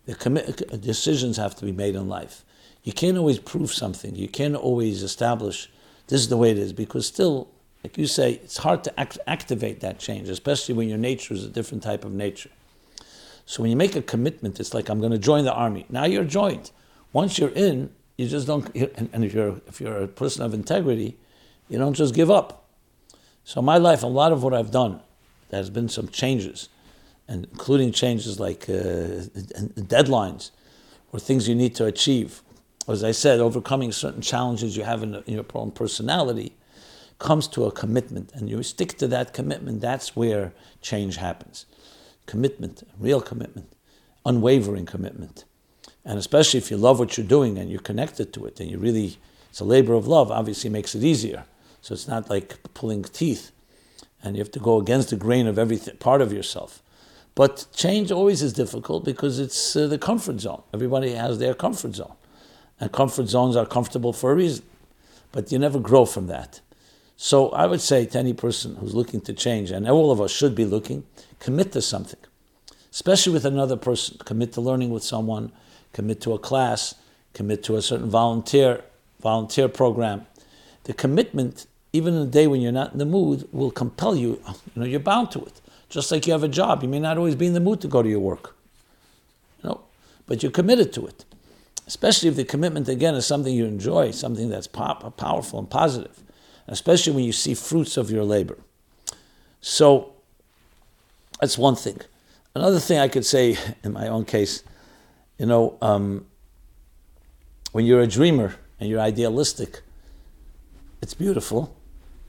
the commi- decisions have to be made in life. You can't always prove something. You can't always establish this is the way it is because still, like you say, it's hard to act- activate that change, especially when your nature is a different type of nature. So when you make a commitment, it's like I'm going to join the army. Now you're joined. Once you're in, you just don't. And, if you're if you're a person of integrity, you don't just give up. So my life, a lot of what I've done, there has been some changes and including changes like uh, deadlines or things you need to achieve. As I said, overcoming certain challenges you have in, in your own personality comes to a commitment, and you stick to that commitment. That's where change happens. Commitment, real commitment, unwavering commitment. And especially if you love what you're doing and you're connected to it, and you really, it's a labor of love, obviously makes it easier. So it's not like pulling teeth, and you have to go against the grain of every part of yourself. But change always is difficult because it's uh, the comfort zone. Everybody has their comfort zone. And comfort zones are comfortable for a reason. But you never grow from that. So I would say to any person who's looking to change, and all of us should be looking, commit to something. Especially with another person. Commit to learning with someone, commit to a class, commit to a certain volunteer volunteer program. The commitment, even in a day when you're not in the mood, will compel you. You know, you're bound to it. Just like you have a job, you may not always be in the mood to go to your work. You know, but you're committed to it. Especially if the commitment again is something you enjoy, something that's pop, powerful and positive. Especially when you see fruits of your labor. So that's one thing. Another thing I could say in my own case, you know, um, when you're a dreamer and you're idealistic, it's beautiful.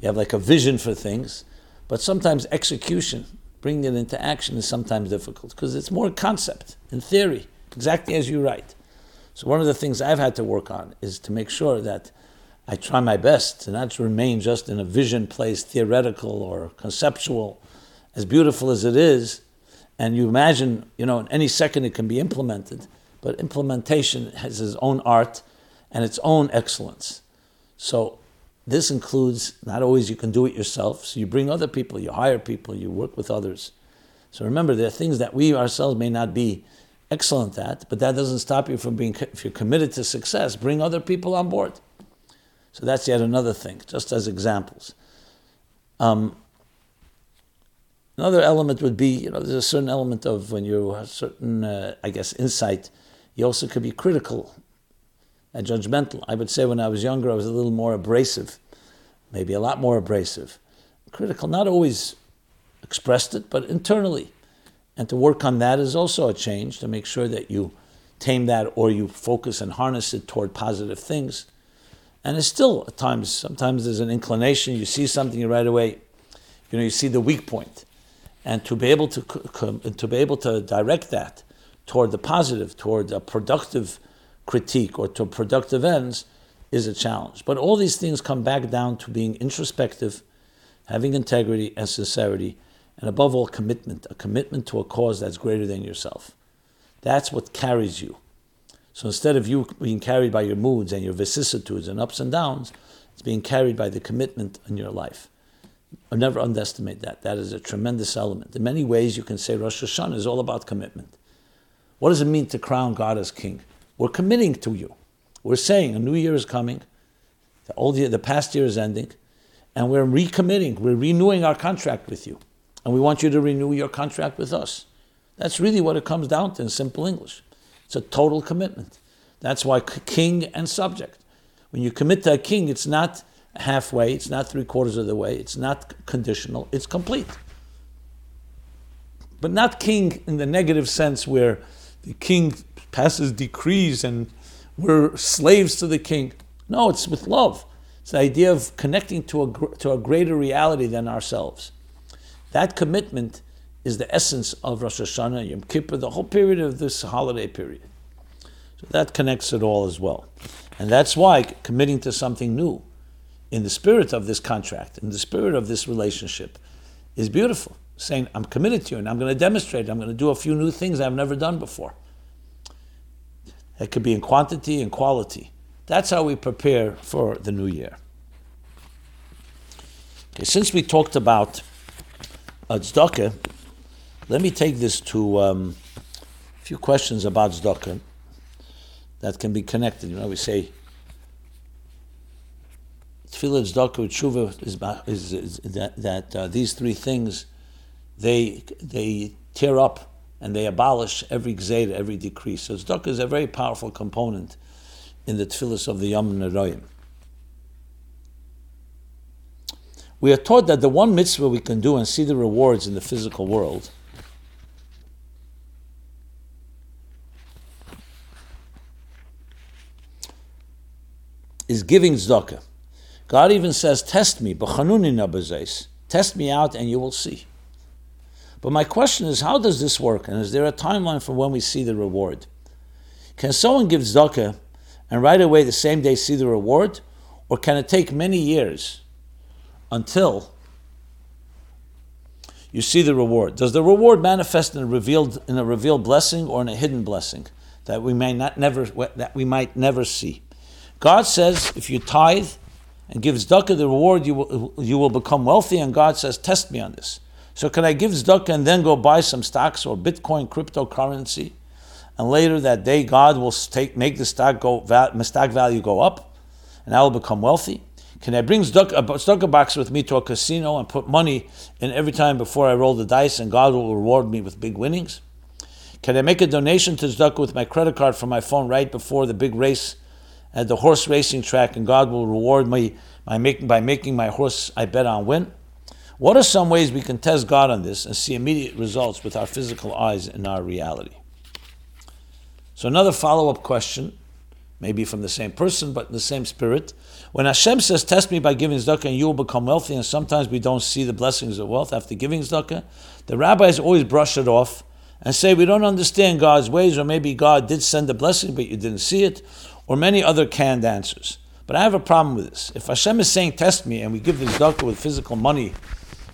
You have like a vision for things, but sometimes execution bringing it into action is sometimes difficult because it's more concept in theory, exactly as you write. So one of the things I've had to work on is to make sure that I try my best to not remain just in a vision place, theoretical or conceptual, as beautiful as it is. And you imagine, you know, in any second it can be implemented, but implementation has its own art and its own excellence. So this includes not always you can do it yourself, so you bring other people, you hire people, you work with others. So remember, there are things that we ourselves may not be excellent at, but that doesn't stop you from being, if you're committed to success, bring other people on board. So that's yet another thing, just as examples. Um, another element would be, you know, there's a certain element of when you have certain, uh, I guess, insight, you also could be critical and judgmental. I would say when I was younger, I was a little more abrasive, maybe a lot more abrasive. Critical, not always expressed it, but internally. And to work on that is also a change to make sure that you tame that or you focus and harness it toward positive things. And it's still at times, sometimes there's an inclination, you see something right away, you know, you see the weak point. And to be able to, to be able to direct that toward the positive, toward a productive critique or to productive ends, is a challenge. But all these things come back down to being introspective, having integrity and sincerity, and above all, commitment a commitment to a cause that's greater than yourself. That's what carries you. So instead of you being carried by your moods and your vicissitudes and ups and downs, it's being carried by the commitment in your life. I never underestimate that. That is a tremendous element. In many ways, you can say Rosh Hashanah is all about commitment. What does it mean to crown God as king? We're committing to you. We're saying a new year is coming, the old year, the past year is ending, and we're recommitting, we're renewing our contract with you. And we want you to renew your contract with us. That's really what it comes down to in simple English. It's a total commitment. That's why king and subject. When you commit to a king, it's not halfway, it's not three quarters of the way, it's not conditional, it's complete. But not king in the negative sense where the king passes decrees and we're slaves to the king. No, it's with love. It's the idea of connecting to a, to a greater reality than ourselves. That commitment is the essence of Rosh Hashanah, Yom Kippur, the whole period of this holiday period. So that connects it all as well. And that's why committing to something new in the spirit of this contract, in the spirit of this relationship, is beautiful. Saying, I'm committed to you and I'm going to demonstrate, I'm going to do a few new things I've never done before. It could be in quantity and quality. That's how we prepare for the new year. Okay, since we talked about tzedakah, let me take this to um, a few questions about tzedakah that can be connected. You know, we say tefillah, tzedakah, tshuva is, is, is, that, that uh, these three things they they tear up and they abolish every gzeira, every decrease. So tzedakah is a very powerful component in the tefillahs of the Yom Neroyim. We are taught that the one mitzvah we can do and see the rewards in the physical world is giving tzedakah. God even says, "Test me, test me out, and you will see." But my question is, how does this work? And is there a timeline for when we see the reward? Can someone give tzedakah and right away the same day see the reward, or can it take many years until you see the reward? Does the reward manifest in a revealed in a revealed blessing or in a hidden blessing that we may not never that we might never see? God says, if you tithe and give tzedakah the reward, you will, you will become wealthy. And God says, test me on this. So can I give tzedakah and then go buy some stocks or Bitcoin cryptocurrency? And later that day, God will take, make the stock, go, stock value go up, and I will become wealthy. Can I bring a tzedakah box with me to a casino and put money in every time before I roll the dice, and God will reward me with big winnings? Can I make a donation to tzedakah with my credit card from my phone right before the big race at the horse racing track, and God will reward me by making, by making my horse I bet on win? What are some ways we can test God on this and see immediate results with our physical eyes in our reality? So, another follow up question, maybe from the same person, but in the same spirit. When Hashem says, Test me by giving tzedakah and you will become wealthy, and sometimes we don't see the blessings of wealth after giving tzedakah, the rabbis always brush it off and say, We don't understand God's ways, or maybe God did send a blessing, but you didn't see it, or many other canned answers. But I have a problem with this. If Hashem is saying, Test me, and we give the tzedakah with physical money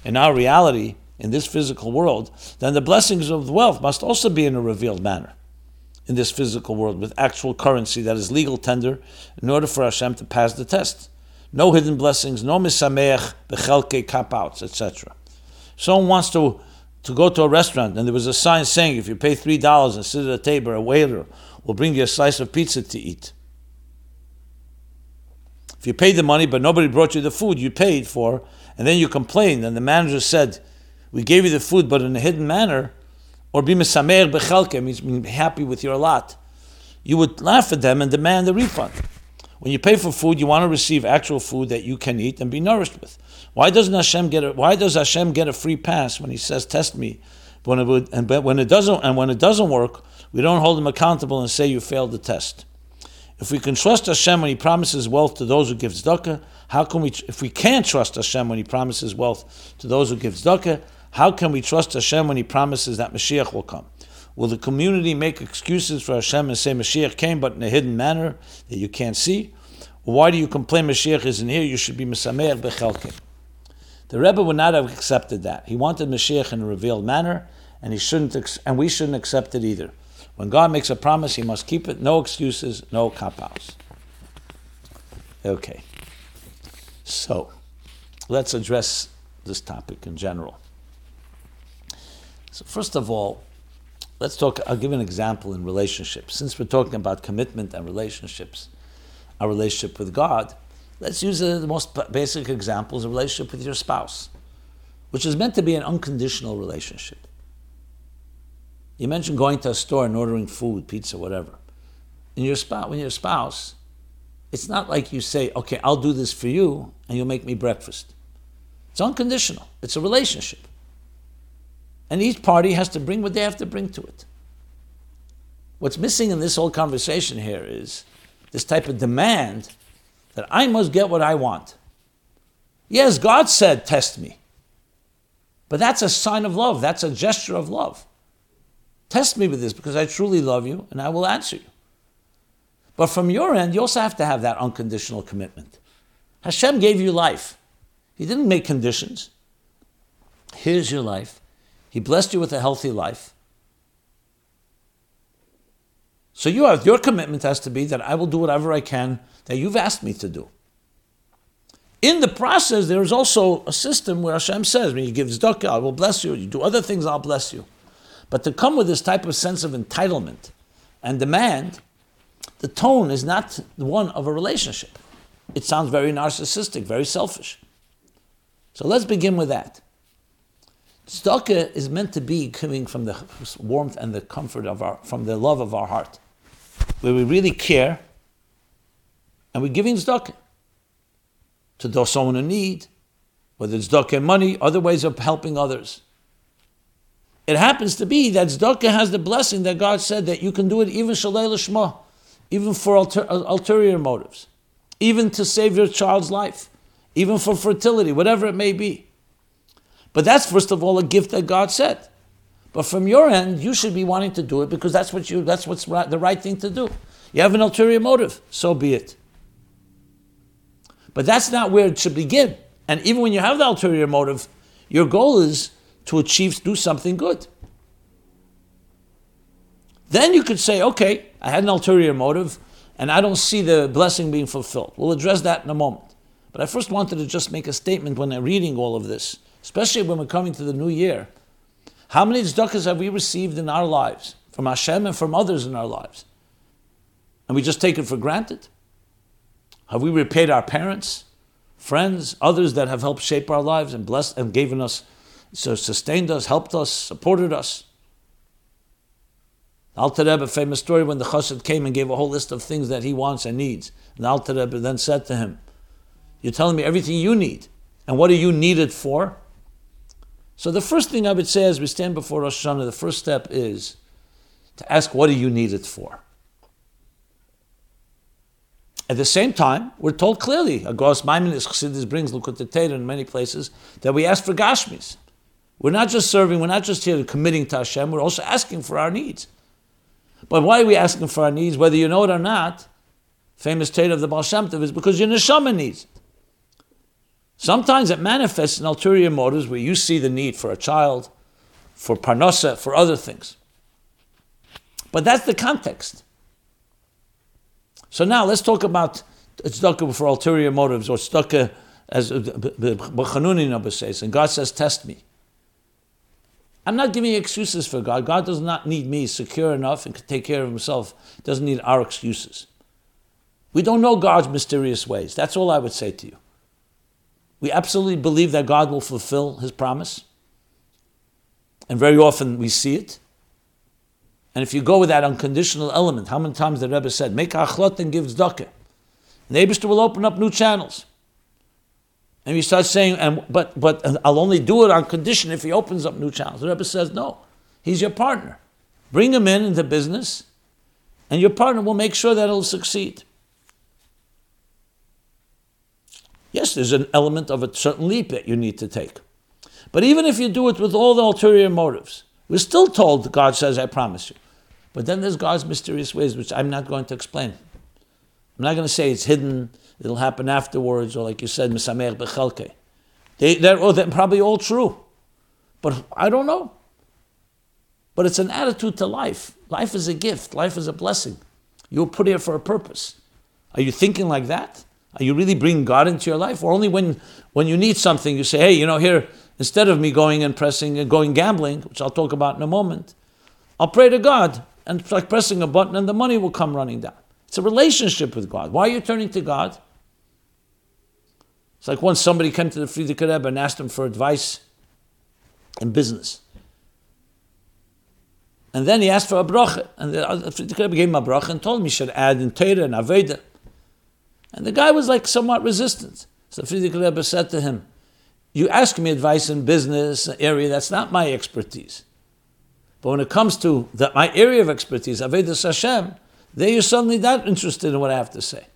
in our reality, in this physical world, then the blessings of wealth must also be in a revealed manner in this physical world with actual currency that is legal tender in order for Hashem to pass the test. No hidden blessings, no misameach, bechelke, cap outs, etc. Someone wants to, to go to a restaurant and there was a sign saying if you pay $3 and sit at a table, a waiter will bring you a slice of pizza to eat. If you paid the money but nobody brought you the food you paid for, and then you complained, and the manager said, We gave you the food, but in a hidden manner, or be mesamer bechelke, means being happy with your lot, you would laugh at them and demand a refund. When you pay for food, you want to receive actual food that you can eat and be nourished with. Why doesn't Hashem get a, Why does Hashem get a free pass when He says, "Test me"? When it would, and when it doesn't, and when it doesn't work, we don't hold Him accountable and say you failed the test. If we can trust Hashem when He promises wealth to those who give tzedakah, how can we, if we can't trust Hashem when He promises wealth to those who give tzedakah, how can we trust Hashem when He promises that Mashiach will come? Will the community make excuses for Hashem and say Mashiach came but in a hidden manner that you can't see? Why do you complain Mashiach isn't here? You should be Mesameach Bechelkim. The Rebbe would not have accepted that. He wanted Mashiach in a revealed manner, and he shouldn't, and we shouldn't accept it either. When God makes a promise, he must keep it. No excuses, no cop outs. Okay. So, let's address this topic in general. So, first of all, let's talk. I'll give an example in relationships. Since we're talking about commitment and relationships, our relationship with God, let's use the most basic examples: a relationship with your spouse, which is meant to be an unconditional relationship. You mentioned going to a store and ordering food, pizza, whatever. And your spouse, when your spouse, it's not like you say, okay, I'll do this for you and you'll make me breakfast. It's unconditional. It's a relationship. And each party has to bring what they have to bring to it. What's missing in this whole conversation here is this type of demand that I must get what I want. Yes, God said, test me. But that's a sign of love. That's a gesture of love. Test me with this because I truly love you and I will answer you. But from your end, you also have to have that unconditional commitment. Hashem gave you life. He didn't make conditions. Here's your life. He blessed you with a healthy life. So you have your commitment has to be that I will do whatever I can that you've asked me to do. In the process, there is also a system where Hashem says, when you give tzedakah, I will bless you. You do other things, I'll bless you. But to come with this type of sense of entitlement and demand, the tone is not the one of a relationship. It sounds very narcissistic, very selfish. So let's begin with that. Tzedakah is meant to be coming from the warmth and the comfort of our, from the love of our heart, where we really care, and we're giving tzedakah to those someone in need, whether it's tzedakah money, other ways of helping others. It happens to be that tzedakah has the blessing that God said that you can do it even shalei lishma, even for ulterior motives, even to save your child's life, even for fertility, whatever it may be. But that's first of all a gift that God said. But from your end, you should be wanting to do it because that's what you that's what's right, the right thing to do. You have an ulterior motive, so be it. But that's not where it should begin. And even when you have the ulterior motive, your goal is to achieve, do something good. Then you could say, okay, I had an ulterior motive and I don't see the blessing being fulfilled. We'll address that in a moment. But I first wanted to just make a statement when I'm reading all of this, especially when we're coming to the new year. How many tzedakahs have we received in our lives, from Hashem and from others in our lives? And we just take it for granted? Have we repaid our parents, friends, others that have helped shape our lives and blessed and given us so sustained us, helped us, supported us. Alter Rebbe, famous story when the Chassid came and gave a whole list of things that he wants and needs. And Alter Rebbe then said to him, You're telling me everything you need. And what are you needed for? So the first thing I would say as we stand before Rosh Hashanah, the first step is to ask, What do you need it for? At the same time, we're told clearly, Agos Maimonides Chassidus brings Lukut in many places, that we ask for Gashmis. We're not just serving, we're not just here committing to Hashem, we're also asking for our needs. But why are we asking for our needs, whether you know it or not? Famous state of the Baal Shem Tov is because your neshama needs. Sometimes it manifests in ulterior motives where you see the need for a child, for parnasa, for other things. But that's the context. So now let's talk about tzedakah for ulterior motives or tzedakah as B'chanuni number says, and God says, test me. I'm not giving excuses for God. God does not need me secure enough and can take care of himself. Doesn't need our excuses. We don't know God's mysterious ways. That's all I would say to you. We absolutely believe that God will fulfill his promise. And very often we see it. And if you go with that unconditional element, how many times the Rebbe said, make achlot and give tzedakah. The Abishter will open up new channels. And we start saying, and, but, but I'll only do it on condition if he opens up new channels. The Rebbe says, no, he's your partner. Bring him in into business, and your partner will make sure that it'll succeed. Yes, there's an element of a certain leap that you need to take. But even if you do it with all the ulterior motives, we're still told God says, I promise you. But then there's God's mysterious ways, which I'm not going to explain. I'm not going to say it's hidden it'll happen afterwards, or like you said, Misamer Bechelke. They, they're, oh, they're probably all true. But I don't know. But it's an attitude to life. Life is a gift, life is a blessing. You were put here for a purpose. Are you thinking like that? Are you really bringing God into your life? Or only when, when you need something, you say, hey, you know, here, instead of me going and pressing and going gambling, which I'll talk about in a moment, I'll pray to God. And it's like pressing a button and the money will come running down. It's a relationship with God. Why are you turning to God? It's like once somebody came to the Frierdiker Rebbe and asked him for advice in business. And then he asked for a bracha, and the Frierdiker Rebbe gave him a bracha and told him he should add in Torah and Aveda. And the guy was like somewhat resistant. So Frierdiker Rebbe said to him, you ask me advice in business area, that's not my expertise. But when it comes to the, my area of expertise, Avedis Hashem, there you're suddenly not interested in what I have to say.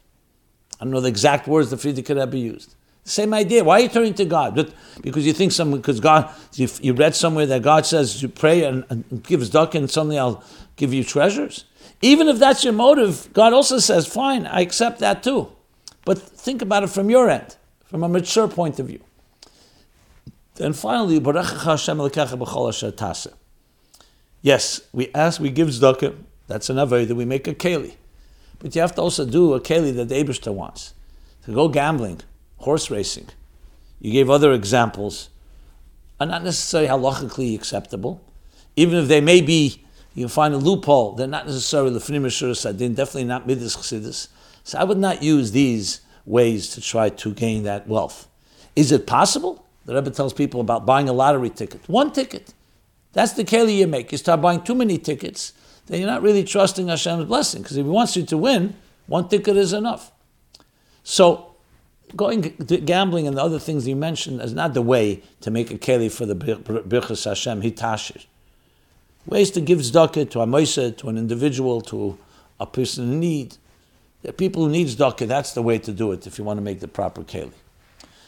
I don't know the exact words the Frierdiker Rebbe used. Same idea. Why are you turning to God? But because you think someone, because God, you, you, read somewhere that God says you pray and, and gives duck and suddenly I'll give you treasures. Even if that's your motive, God also says, fine, I accept that too. But think about it from your end, from a mature point of view. Then finally, Yes, we ask, we give tzedakah. That's an avodah. We make a keli, but you have to also do a keli that the Eibushter wants. To go gambling, horse racing. You gave other examples, are not necessarily halachically acceptable, even if they may be. You find a loophole. They're not necessarily lefnim sadin. Definitely not midas chassidus. So I would not use these ways to try to gain that wealth. Is it possible? The Rebbe tells people about buying a lottery ticket. One ticket. That's the keli you make. You start buying too many tickets, then you're not really trusting Hashem's blessing. Because if He wants you to win, one ticket is enough. So, going gambling and the other things you mentioned is not the way to make a keli for the birchas Hashem hitashir. Ways to give tzedakah to a moisa, to an individual, to a person in need. People who need tzedakah. That's the way to do it if you want to make the proper keli.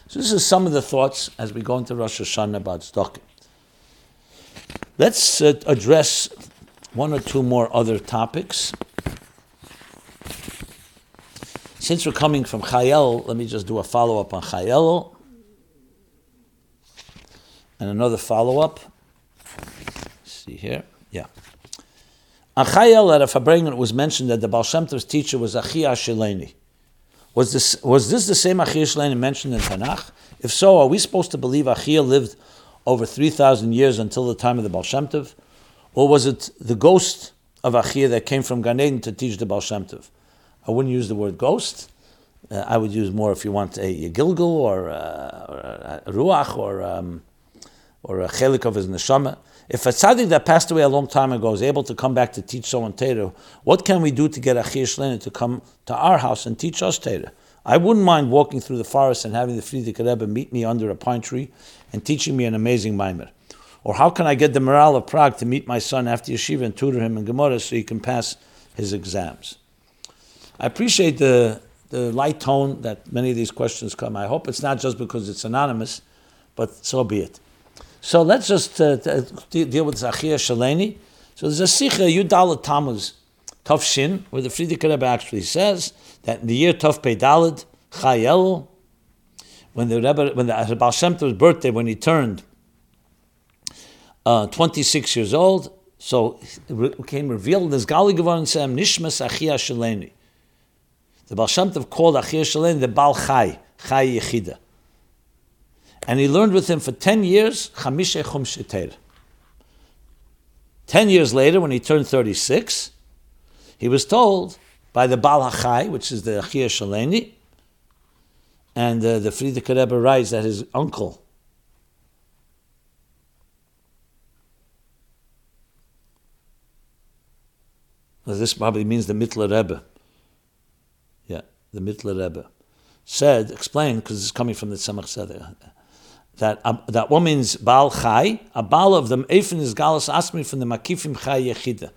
So this is some of the thoughts as we go into Rosh Hashanah about tzedakah. Let's uh, address one or two more other topics. Since we're coming from Chayel, let me just do a follow up on Chayel and another follow up. See here, yeah. On Chayel at a it was mentioned that the Baal Shem Tov's teacher was Achia Sheleni. Was this, was this the same Achia Sheleni mentioned in Tanakh? If so, are we supposed to believe Achia lived over 3,000 years until the time of the Baal Shem Tov? Or was it the ghost of Achia that came from Gan Eden to teach the Baal Shem Tov? I wouldn't use the word ghost. Uh, I would use more if you want a, a Gilgul or, uh, or a, a Ruach or, um, or a Chelik of his Neshama. If a tzaddik that passed away a long time ago is able to come back to teach someone Torah, what can we do to get Achia Shlena to come to our house and teach us Torah? I wouldn't mind walking through the forest and having the Frierdiker Rebbe meet me under a pine tree and teaching me an amazing mimer. Or how can I get the Maharal of Prague to meet my son after yeshiva and tutor him in Gemara so he can pass his exams? I appreciate the, the light tone that many of these questions come. I hope it's not just because it's anonymous, but so be it. So let's just uh, deal with Zachia Shaleni. So there's a Sikha Yudal Tammuz Tov Shin, where the Frierdiker Rebbe actually says that in the year Tov Pei Dalid, Chayel, when the Rebbe, when the Baal Shem Tov's birthday, when he turned uh, 26 years old, so it became revealed as Gali Gavaran Sam Nishmas Achia Shaleni. The Baal Shem Tov called Achia Shaleni the Baal Chai, Chai Yechida. And he learned with him for 10 years, Chamishe Chum Sheter. 10 years later, when he turned 36, he was told by the Bal HaChai, which is the Achia Shaleni, and uh, the Frierdiker Rebbe writes that his uncle, well, this probably means the Mittler Rebbe. Yeah, the Mittler Rebbe said, explained, because it's coming from the Tzemach Tzedek, that uh, that woman's Baal Chai, a Baal of them, Eifin is Galus Asmi from the Makifim Chai Yechida.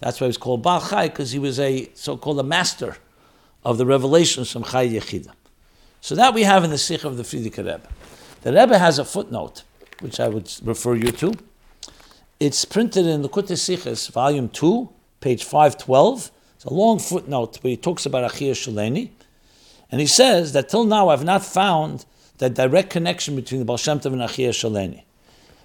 That's why he was called Baal Chai, because he was a so-called a master of the revelations from Chai Yechida. So that we have in the Sikh of the Frierdiker Rebbe. The Rebbe has a footnote, which I would refer you to. It's printed in the Kutei Sichos, volume 2, page 512. It's a long footnote where he talks about Achia Shaleni. And he says that till now I've not found that direct connection between the Baal Shem Tov and Achia Shaleni.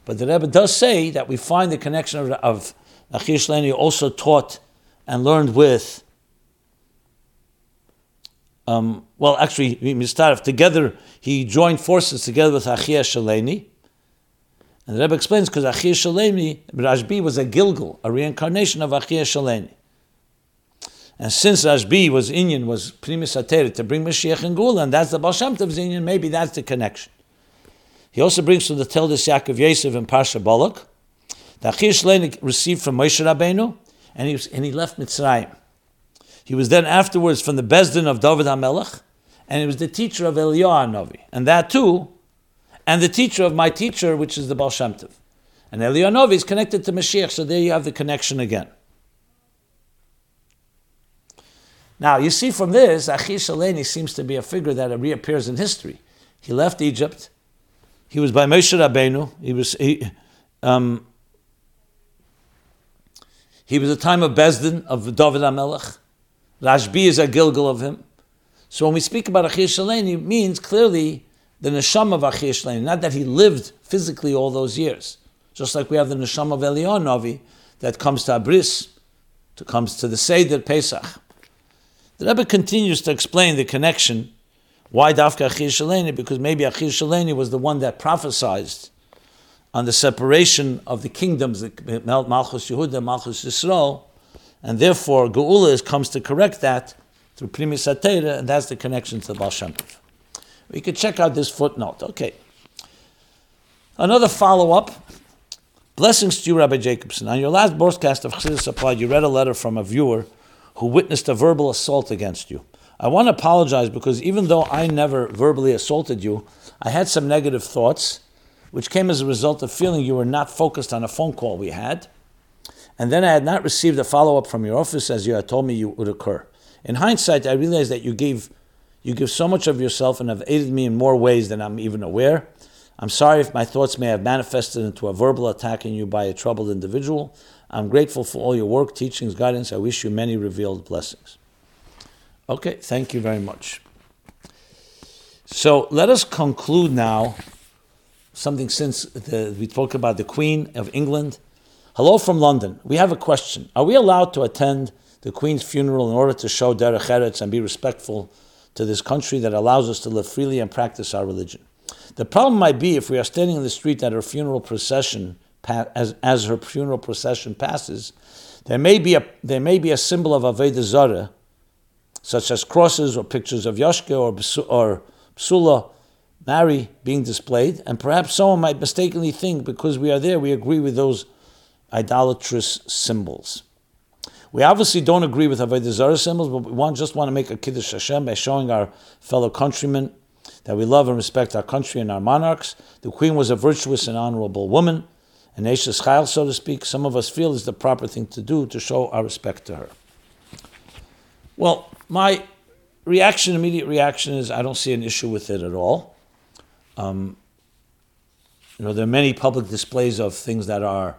But the Rebbe does say that we find the connection of, of Achia Shaleni also taught and learned with um, well, actually, Mistarif, together, he joined forces together with Achia Shaleni. And the Rebbe explains because Achia Shaleni, Rashbi was a gilgul, a reincarnation of Achia Shaleni. And since Rashbi was Inyan, was Pnimiyus HaTorah, to bring Mashiach and Geula, and that's the Baal Shem Tov's Inyan, maybe that's the connection. He also brings from the Toldos Yaakov Yosef and Parsha Balak, that Shaleni received from Moshe Rabbeinu, and he, was, and he left Mitzrayim. He was then afterwards from the Beis Din of David HaMelech, and he was the teacher of Eliyahu Novi, and that too, and the teacher of my teacher, which is the Baal Shem Tov. And Eliyahu Novi is connected to Mashiach, so there you have the connection again. Now, you see from this, Achish Shaleni seems to be a figure that reappears in history. He left Egypt. He was by Moshe Rabbeinu. He was he, um, he was a time of Beis Din of David HaMelech. Rashbi is a gilgul of him. So when we speak about Achir Shaleni, it means clearly the Neshama of Achir Shaleni, not that he lived physically all those years. Just like we have the Neshama of Eliyahu Novi that comes to Abris, to comes to the Seder Pesach. The Rebbe continues to explain the connection. Why Dafka Achir? Because maybe Achir Shaleni was the one that prophesied on the separation of the kingdoms, Malchus Yehuda, Malchus Yisrael, and therefore, Geula comes to correct that through Pnimiyus HaTorah, and that's the connection to the Baal Shem. We could check out this footnote. Okay. Another follow up. Blessings to you, Rabbi Jacobson. On your last broadcast of Chassidus Applied, you read a letter from a viewer who witnessed a verbal assault against you. I want to apologize because even though I never verbally assaulted you, I had some negative thoughts, which came as a result of feeling you were not focused on a phone call we had and then I had not received a follow up from your office as you had told me you would occur. In hindsight, I realized that you gave you give so much of yourself and have aided me in more ways than I'm even aware. I'm sorry if my thoughts may have manifested into a verbal attack on you by a troubled individual. I'm grateful for all your work, teachings, guidance. I wish you many revealed blessings. Okay, thank you very much. So let us conclude now something since the, we talked about the Queen of England Hello from London. We have a question. Are we allowed to attend the Queen's funeral in order to show derech eretz and be respectful to this country that allows us to live freely and practice our religion? The problem might be if we are standing in the street at her funeral procession, as, as her funeral procession passes, there may be a, there may be a symbol of Avodah Zarah, such as crosses or pictures of Yoshke or, or Psula, Mary being displayed, and perhaps someone might mistakenly think because we are there, we agree with those idolatrous symbols. We obviously don't agree with Avodah Zarah symbols, but we want, just want to make a Kiddush Hashem by showing our fellow countrymen that we love and respect our country and our monarchs. The Queen was a virtuous and honorable woman, an Eishes Chayil, so to speak. Some of us feel is the proper thing to do to show our respect to her. Well, my reaction, immediate reaction, is I don't see an issue with it at all. Um, you know, there are many public displays of things that are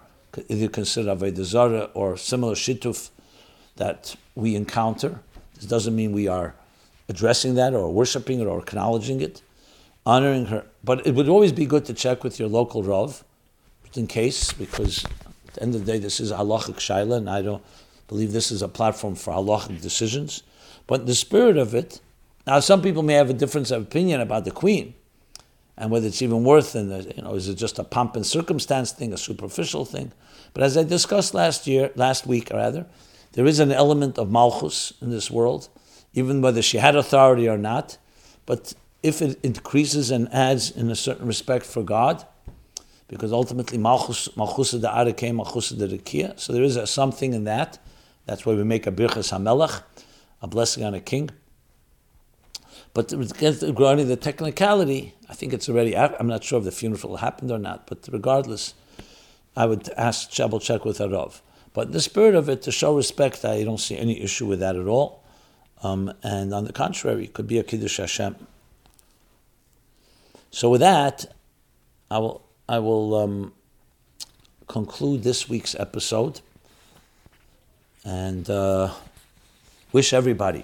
either considered Avodah Zarah or similar Shituf that we encounter. This doesn't mean we are addressing that or worshiping it or acknowledging it, honoring her. But it would always be good to check with your local Rav, in case, because at the end of the day, this is halachic shaila, and I don't believe this is a platform for halachic decisions. But the spirit of it, now some people may have a difference of opinion about the queen, and whether it's even worth and you know is it just a pomp and circumstance thing, a superficial thing. But as I discussed last year, last week rather, there is an element of malchus in this world, even whether she had authority or not. But if it increases and adds in a certain respect for God, because ultimately malchus malchus the arake malchus the rekia, so there is a, something in that. That's why we make a birchas hamelech, a blessing on a king. But regarding the technicality, I think it's already, I'm not sure if the funeral happened or not, but regardless, I would ask, double check with Harav. But in the spirit of it, to show respect, I don't see any issue with that at all. Um, and on the contrary, it could be a Kiddush Hashem. So with that, I will, I will um, conclude this week's episode and uh, wish everybody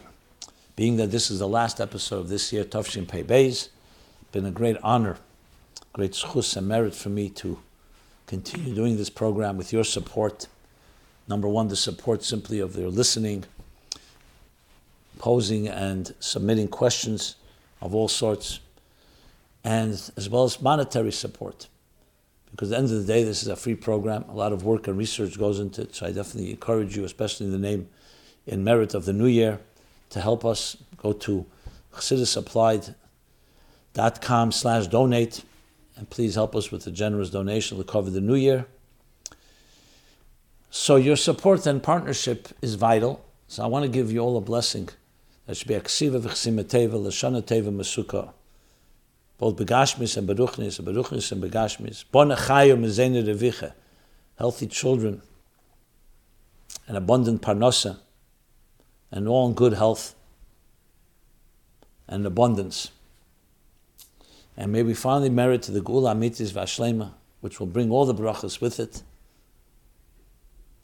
being that this is the last episode of this year, Tafshin Pei Beis, been a great honor, great zchus and merit for me to continue doing this program with your support. Number one, the support simply of their listening, posing and submitting questions of all sorts, and as well as monetary support. Because at the end of the day, this is a free program. A lot of work and research goes into it. So I definitely encourage you, especially in the name, in merit of the new year, to help us, go to chassidusapplied.com slash donate, and please help us with a generous donation to cover the new year. So your support and partnership is vital. So I want to give you all a blessing. That should be aksiva v'chsimateva, l'shana teva masuka. Both begashmis and beruchnis, and beruchnis and begashmis. Bon achayu mezene reviche. Healthy children. And abundant parnasa and all in good health and abundance. And may we finally merit to the Geula Amitis Vashlema, which will bring all the brachas with it.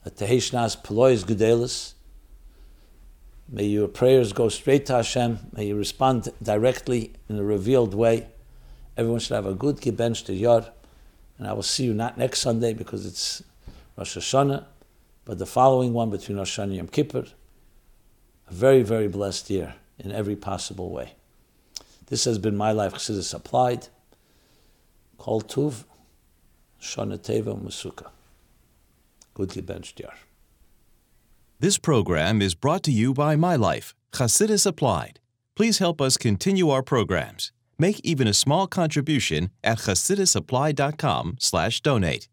Teheshnas Pelois Gudelis. May your prayers go straight to Hashem. May you respond directly in a revealed way. Everyone should have a good Gibench to Yar. And I will see you not next Sunday because it's Rosh Hashanah, but the following one between Rosh Hashanah and Yom Kippur a very, very blessed year in every possible way. This has been my life, Chassidus Applied. Kol Tuv, Shana Teva Musuka. Goodly Bench Diyar. This program is brought to you by My Life, Chassidus Applied. Please help us continue our programs. Make even a small contribution at chassidusapplied.com slash donate.